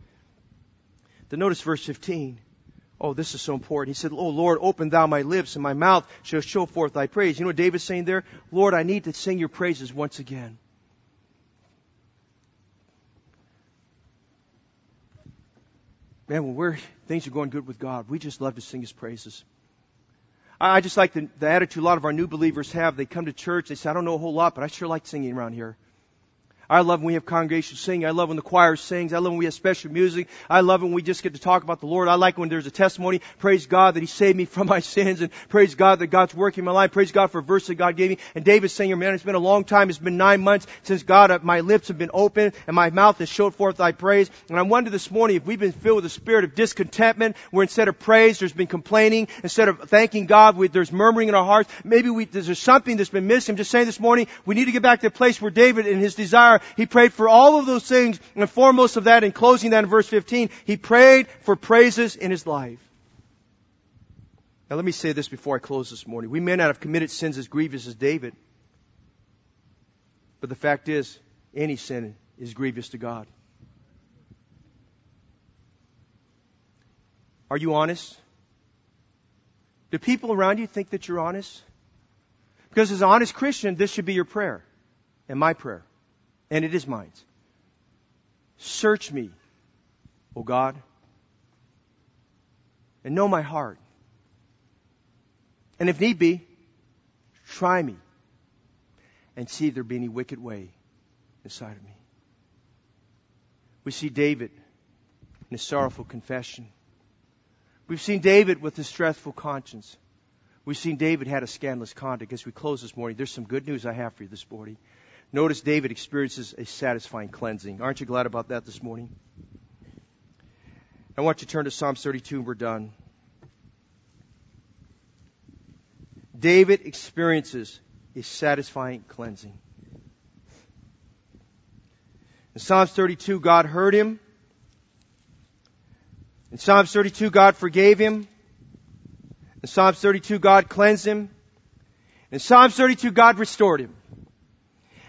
Then notice verse 15. Oh, this is so important. He said, Oh Lord, open thou my lips and my mouth shall show forth thy praise. You know what David's saying there? Lord, I need to sing your praises once again. Man, when we're, things are going good with God, we just love to sing his praises. I just like the, the attitude a lot of our new believers have. They come to church, they say, I don't know a whole lot, but I sure like singing around here. I love when we have congregation singing. I love when the choir sings. I love when we have special music. I love when we just get to talk about the Lord. I like when there's a testimony. Praise God that He saved me [laughs] from my sins and praise God that God's working in my life. Praise God for a verse that God gave me. And David's saying, man, it's been a long time. It's been nine months since God, uh, my lips have been open and my mouth has showed forth thy praise. And I wonder this morning if we've been filled with a spirit of discontentment where instead of praise, there's been complaining. Instead of thanking God, we, there's murmuring in our hearts. Maybe we, there's something that's been missing. I'm just saying this morning, we need to get back to the place where David and his desire, he prayed for all of those things, and foremost of that, in closing that in verse 15, he prayed for praises in his life. Now let me say this before I close this morning. We may not have committed sins as grievous as David, but the fact is, any sin is grievous to God. Are you honest? Do people around you think that you're honest? Because as an honest Christian, this should be your prayer and my prayer. And it is mine. Search me, O God, and know my heart. And if need be, try me and see if there be any wicked way inside of me. We see David in his sorrowful confession. We've seen David with his stressful conscience. We've seen David had a scandalous conduct. As we close this morning, there's some good news I have for you this morning. Notice David experiences a satisfying cleansing. Aren't you glad about that this morning? I want you to turn to Psalms 32 and we're done. David experiences a satisfying cleansing. In Psalms 32, God heard him. In Psalms 32, God forgave him. In Psalms 32, God cleansed him. In Psalms 32, God restored him.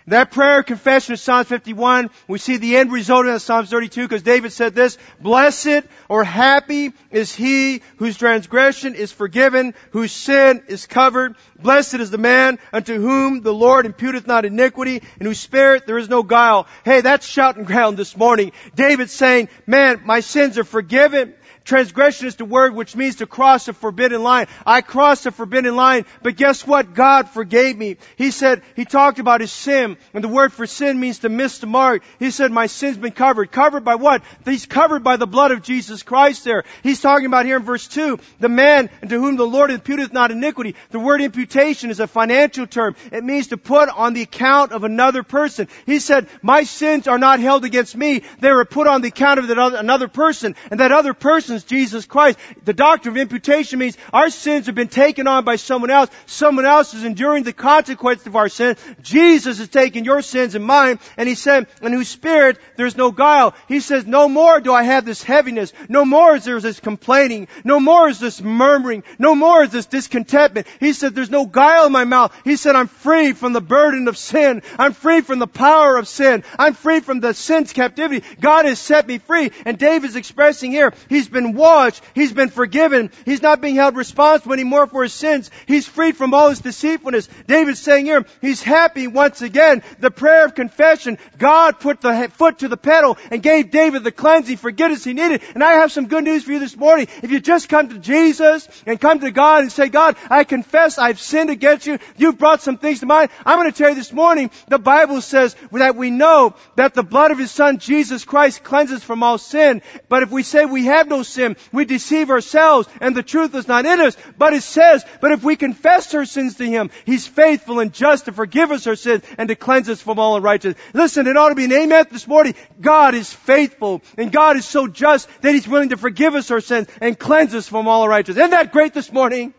That prayer confession of Psalm 51, we see the end result in Psalm 32 because David said this, Blessed or happy is he whose transgression is forgiven, whose sin is covered. Blessed is the man unto whom the Lord imputeth not iniquity, and whose spirit there is no guile. Hey, that's shouting ground this morning. David saying, man, my sins are forgiven. Transgression is the word which means to cross a forbidden line. I crossed a forbidden line, but guess what? God forgave me. He said, He talked about His sin, and the word for sin means to miss the mark. He said, my sin's been covered. Covered by what? He's covered by the blood of Jesus Christ there. He's talking about here in verse 2, the man to whom the Lord imputeth not iniquity. The word imputation is a financial term. It means to put on the account of another person. He said, my sins are not held against me. They were put on the account of another person, and that other person Jesus Christ. The doctrine of imputation means our sins have been taken on by someone else. Someone else is enduring the consequence of our sin. Jesus has taken your sins and mine, and He said, in whose spirit there's no guile. He says, no more do I have this heaviness. No more is there this complaining. No more is this murmuring. No more is this discontentment. He said, there's no guile in my mouth. He said, I'm free from the burden of sin. I'm free from the power of sin. I'm free from the sin's captivity. God has set me free. And David's expressing here, he's been been washed. He's been forgiven. He's not being held responsible anymore for his sins. He's freed from all his deceitfulness. David's saying here, he's happy once again. The prayer of confession, God put the foot to the pedal and gave David the cleansing, forgiveness he needed. And I have some good news for you this morning. If you just come to Jesus and come to God and say, God, I confess I've sinned against you. You've brought some things to mind. I'm going to tell you this morning, the Bible says that we know that the blood of his son Jesus Christ cleanses from all sin. But if we say we have no sin, we deceive ourselves and the truth is not in us. But it says, but if we confess our sins to Him, He's faithful and just to forgive us our sins and to cleanse us from all unrighteousness. Listen, it ought to be an amen this morning. God is faithful and God is so just that He's willing to forgive us our sins and cleanse us from all unrighteousness. Isn't that great this morning?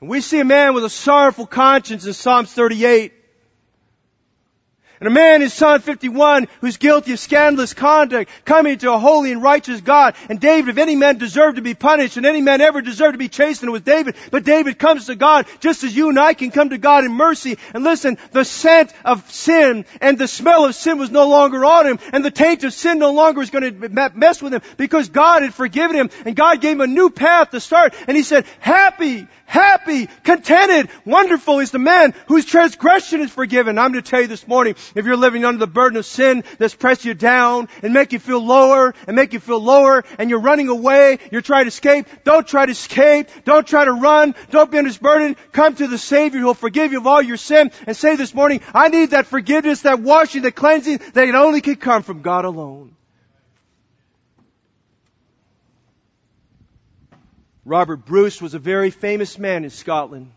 We see a man with a sorrowful conscience in Psalms 38. And a man in Psalm 51 who's guilty of scandalous conduct coming to a holy and righteous God. And David, if any man deserved to be punished and any man ever deserved to be chastened, it was David. But David comes to God just as you and I can come to God in mercy. And listen, the scent of sin and the smell of sin was no longer on him and the taint of sin no longer was going to mess with him because God had forgiven him and God gave him a new path to start. And he said, happy, happy, contented, wonderful is the man whose transgression is forgiven. I'm going to tell you this morning, if you're living under the burden of sin that's pressed you down and make you feel lower and make you feel lower and you're running away, you're trying to escape, don't try to escape, don't try to run, don't be under this burden, come to the Savior who will forgive you of all your sin and say this morning, I need that forgiveness, that washing, that cleansing that it only can come from God alone. Robert Bruce was a very famous man in Scotland.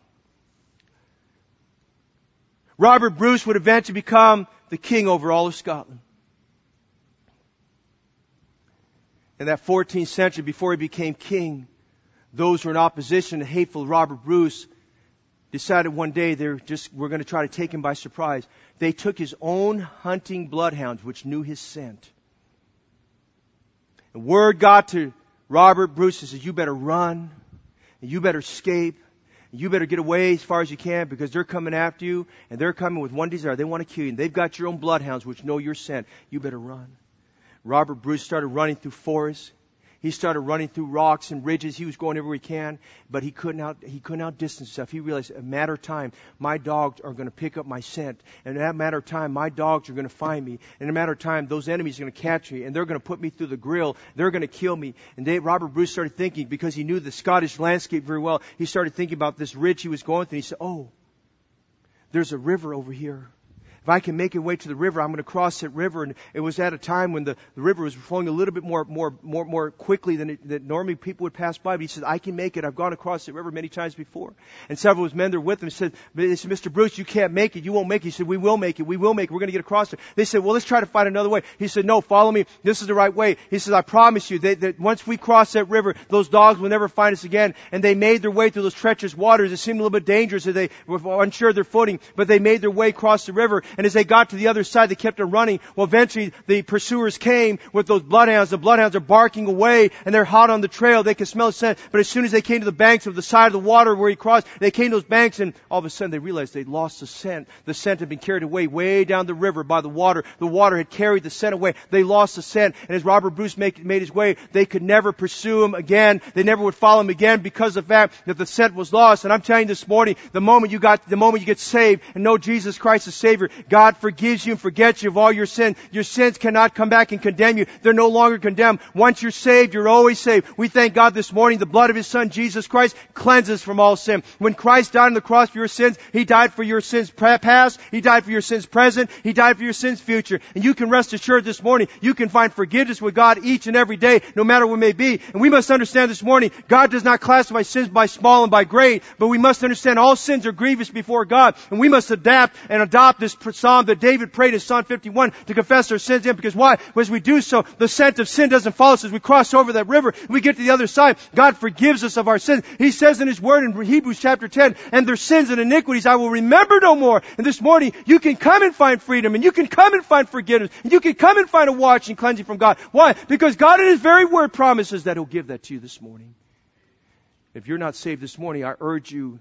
Robert Bruce would eventually become the king over all of Scotland. In that 14th century, before he became king, those who were in opposition to hateful Robert Bruce decided one day they're just we're going to try to take him by surprise. They took his own hunting bloodhounds, which knew his scent. And word got to Robert Bruce and says, "You better run, and you better escape, you better get away as far as you can because they're coming after you and they're coming with one desire. They want to kill you. And they've got your own bloodhounds which know your scent. You better run. Robert Bruce started running through forests. He started running through rocks and ridges. He was going everywhere he can, but he couldn't out, he couldn't outdistance himself. He realized a matter of time, my dogs are going to pick up my scent. And in that matter of time, my dogs are going to find me. And in a matter of time, those enemies are going to catch me and they're going to put me through the grill. They're going to kill me. And Dave, Robert Bruce started thinking because he knew the Scottish landscape very well. He started thinking about this ridge he was going through. He said, Oh, there's a river over here. If I can make a way to the river, I'm going to cross that river. And it was at a time when the, the river was flowing a little bit more, more, more, more quickly than, it, than normally people would pass by. But he said, I can make it. I've gone across the river many times before. And several of his men there with him said, they said, Mr. Bruce, you can't make it. You won't make it. He said, we will make it. We will make it. We're going to get across it. They said, well, let's try to find another way. He said, no, follow me. This is the right way. He said, I promise you that, that once we cross that river, those dogs will never find us again. And they made their way through those treacherous waters. It seemed a little bit dangerous they were unsure of their footing, but they made their way across the river. And as they got to the other side, they kept on running. Well, eventually the pursuers came with those bloodhounds. The bloodhounds are barking away and they're hot on the trail. They can smell the scent. But as soon as they came to the banks of the side of the water where he crossed, they came to those banks and all of a sudden they realized they'd lost the scent. The scent had been carried away way down the river by the water. The water had carried the scent away. They lost the scent. And as Robert Bruce made, made his way, they could never pursue him again. They never would follow him again because of the fact that the scent was lost. And I'm telling you this morning, the moment you got, the moment you get saved and know Jesus Christ as Savior, God forgives you and forgets you of all your sin. Your sins cannot come back and condemn you. They're no longer condemned. Once you're saved, you're always saved. We thank God this morning the blood of His Son, Jesus Christ, cleanses from all sin. When Christ died on the cross for your sins, He died for your sins past, He died for your sins present, He died for your sins future. And you can rest assured this morning, you can find forgiveness with God each and every day, no matter what may be. And we must understand this morning, God does not classify sins by small and by great, but we must understand all sins are grievous before God, and we must adapt and adopt this psalm that David prayed in Psalm 51 to confess our sins in. Because why? As we do so, the scent of sin doesn't follow us as we cross over that river. We get to the other side. God forgives us of our sins. He says in His Word in Hebrews chapter 10, and their sins and iniquities I will remember no more. And this morning, you can come and find freedom, and you can come and find forgiveness, and you can come and find a watch and cleansing from God. Why? Because God in His very Word promises that He'll give that to you this morning. If you're not saved this morning, I urge you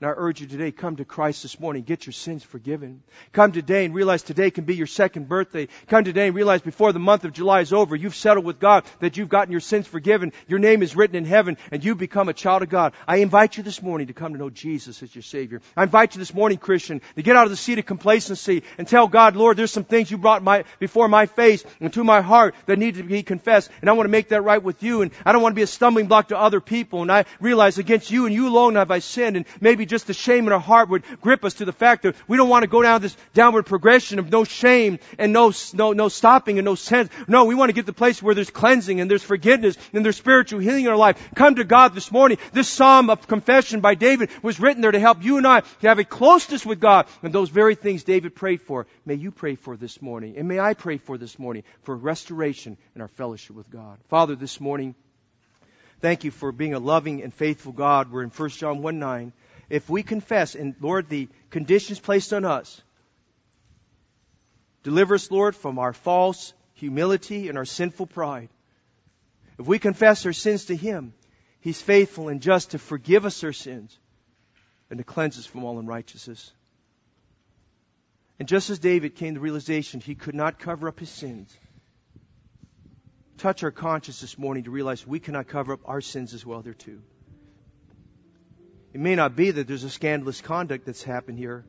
and I urge you today, come to Christ this morning. Get your sins forgiven. Come today and realize today can be your second birthday. Come today and realize before the month of July is over, you've settled with God that you've gotten your sins forgiven. Your name is written in heaven and you've become a child of God. I invite you this morning to come to know Jesus as your Savior. I invite you this morning, Christian, to get out of the seat of complacency and tell God, Lord, there's some things you brought my, before my face and to my heart that need to be confessed. And I want to make that right with you. And I don't want to be a stumbling block to other people. And I realize against you and you alone have I sinned. And maybe just the shame in our heart would grip us to the fact that we don't want to go down this downward progression of no shame and no, no, no stopping and no sense. No, we want to get to the place where there's cleansing and there's forgiveness and there's spiritual healing in our life. Come to God this morning. This psalm of confession by David was written there to help you and I to have a closeness with God. And those very things David prayed for, may you pray for this morning. And may I pray for this morning for restoration in our fellowship with God. Father, this morning, Thank you for being a loving and faithful God. We're in 1 John 1 9 if we confess, and Lord, the conditions placed on us, deliver us, Lord, from our false humility and our sinful pride. If we confess our sins to Him, He's faithful and just to forgive us our sins and to cleanse us from all unrighteousness. And just as David came to the realization he could not cover up his sins, touch our conscience this morning to realize we cannot cover up our sins as well there too. It may not be that there's a scandalous conduct that's happened here,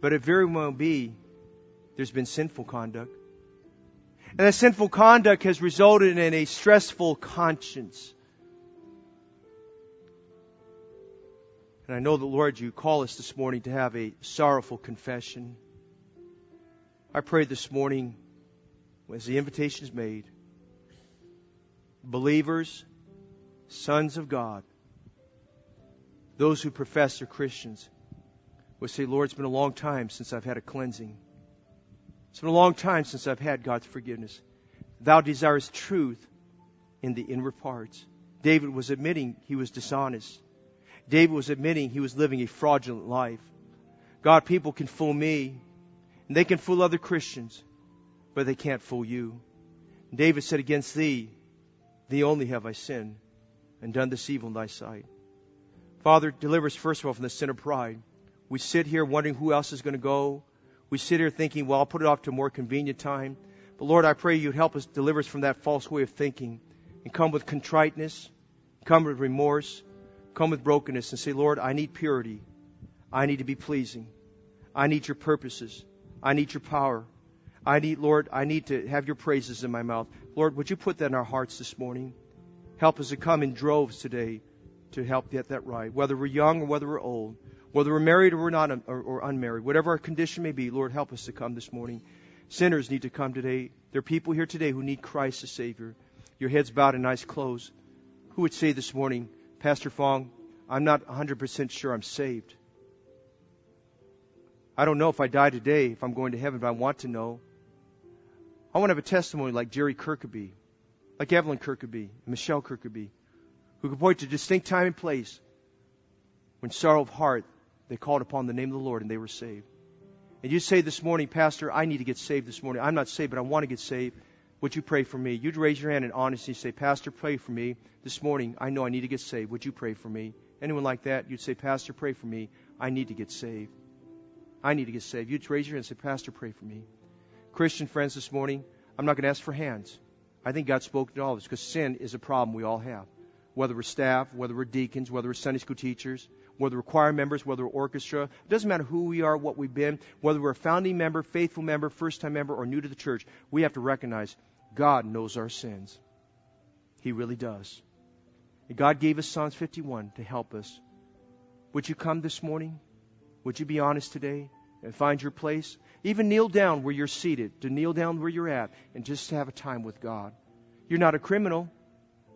but it very well be there's been sinful conduct. And that sinful conduct has resulted in a stressful conscience. And I know that, Lord, you call us this morning to have a sorrowful confession. I pray this morning, as the invitation is made, believers, sons of God, those who profess they're Christians will say, Lord, it's been a long time since I've had a cleansing. It's been a long time since I've had God's forgiveness. Thou desirest truth in the inward parts. David was admitting he was dishonest. David was admitting he was living a fraudulent life. God, people can fool me, and they can fool other Christians, but they can't fool you. And David said, Against thee, thee only have I sinned, and done this evil in thy sight. Father, deliver us first of all from the sin of pride. We sit here wondering who else is going to go. We sit here thinking, well, I'll put it off to a more convenient time. But Lord, I pray you'd help us deliver us from that false way of thinking. and come with contriteness, come with remorse, come with brokenness and say, Lord, I need purity. I need to be pleasing. I need your purposes. I need your power. I need, Lord, I need to have your praises in my mouth. Lord, would you put that in our hearts this morning? Help us to come in droves today to help get that right. Whether we're young or whether we're old, whether we're married or we're not or, or unmarried, whatever our condition may be, Lord, help us to come this morning. Sinners need to come today. There are people here today who need Christ as Savior. Your heads bowed and eyes closed. Who would say this morning, Pastor Fong, I'm not 100% sure I'm saved. I don't know if I die today, if I'm going to heaven, but I want to know. I want to have a testimony like Jerry Kirkeby, like Evelyn Kirkeby, Michelle Kirkeby, who could point to distinct time and place when sorrow of heart they called upon the name of the Lord and they were saved. And you say this morning, Pastor, I need to get saved this morning. I'm not saved, but I want to get saved. Would you pray for me? You'd raise your hand in honesty and say, Pastor, pray for me this morning. I know I need to get saved. Would you pray for me? Anyone like that? You'd say, Pastor, pray for me. I need to get saved. I need to get saved. You'd raise your hand and say, Pastor, pray for me. Christian friends this morning, I'm not going to ask for hands. I think God spoke to all of us because sin is a problem we all have. Whether we're staff, whether we're deacons, whether we're Sunday school teachers, whether we're choir members, whether we're orchestra. It doesn't matter who we are, what we've been, whether we're a founding member, faithful member, first time member, or new to the church. We have to recognize God knows our sins. He really does. And God gave us Psalms 51 to help us. Would you come this morning? Would you be honest today and find your place? Even kneel down where you're seated, to kneel down where you're at, and just have a time with God. You're not a criminal,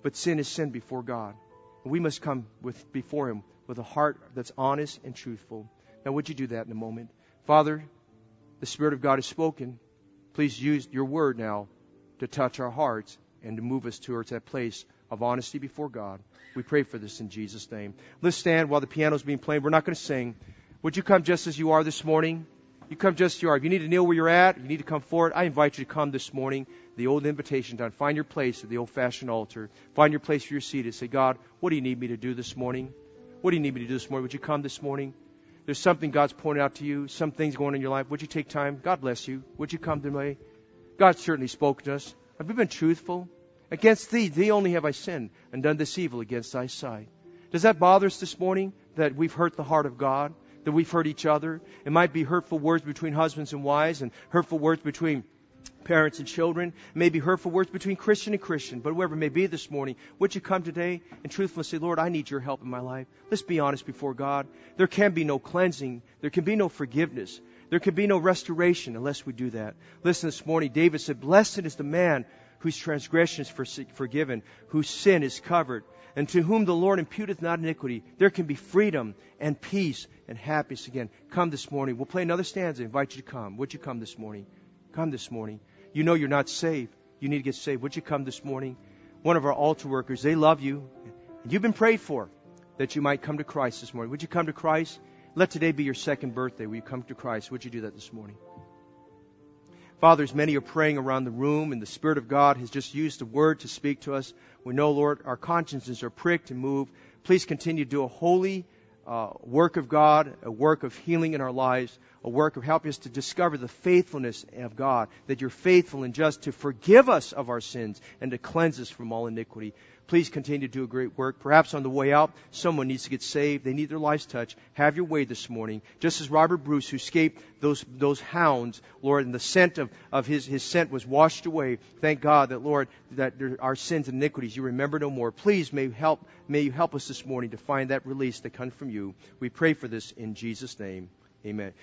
but sin is sin before God. And we must come with, before Him with a heart that's honest and truthful. Now, would you do that in a moment? Father, the Spirit of God has spoken. Please use your word now to touch our hearts and to move us towards that place of honesty before God. We pray for this in Jesus' name. Let's stand while the piano's being played. We're not going to sing. Would you come just as you are this morning? You come just as you are. If you need to kneel where you're at, you need to come forward. I invite you to come this morning. The old invitation time. Find your place at the old fashioned altar. Find your place for your seat and say, God, what do you need me to do this morning? What do you need me to do this morning? Would you come this morning? There's something God's pointed out to you, some things going on in your life. Would you take time? God bless you. Would you come to me? God certainly spoke to us. Have we been truthful? Against thee, thee only have I sinned and done this evil against thy sight. Does that bother us this morning that we've hurt the heart of God? That we've hurt each other? It might be hurtful words between husbands and wives and hurtful words between parents and children, maybe hurtful words between Christian and Christian, but whoever may be this morning, would you come today and truthfully say, Lord, I need your help in my life? Let's be honest before God. There can be no cleansing. There can be no forgiveness. There can be no restoration unless we do that. Listen, this morning, David said, Blessed is the man whose transgression is forgiven, whose sin is covered, and to whom the Lord imputeth not iniquity. There can be freedom and peace and happiness again. Come this morning. We'll play another stanza. I invite you to come. Would you come this morning? Come this morning. You know you're not saved. You need to get saved. Would you come this morning? One of our altar workers, they love you. And you've been prayed for that you might come to Christ this morning. Would you come to Christ? Let today be your second birthday. Will you come to Christ? Would you do that this morning? Fathers, many are praying around the room, and the Spirit of God has just used the word to speak to us. We know, Lord, our consciences are pricked and moved. Please continue to do a holy uh, work of God, a work of healing in our lives, a work of helping us to discover the faithfulness of God, that you're faithful and just to forgive us of our sins and to cleanse us from all iniquity. Please continue to do a great work. Perhaps on the way out, someone needs to get saved. They need their lives touched. Have your way this morning. Just as Robert Bruce, who escaped those, those hounds, Lord, and the scent of, of his, his scent was washed away. Thank God that, Lord, that our sins and iniquities you remember no more. Please may help, may you help us this morning to find that release that comes from you. We pray for this in Jesus' name. Amen.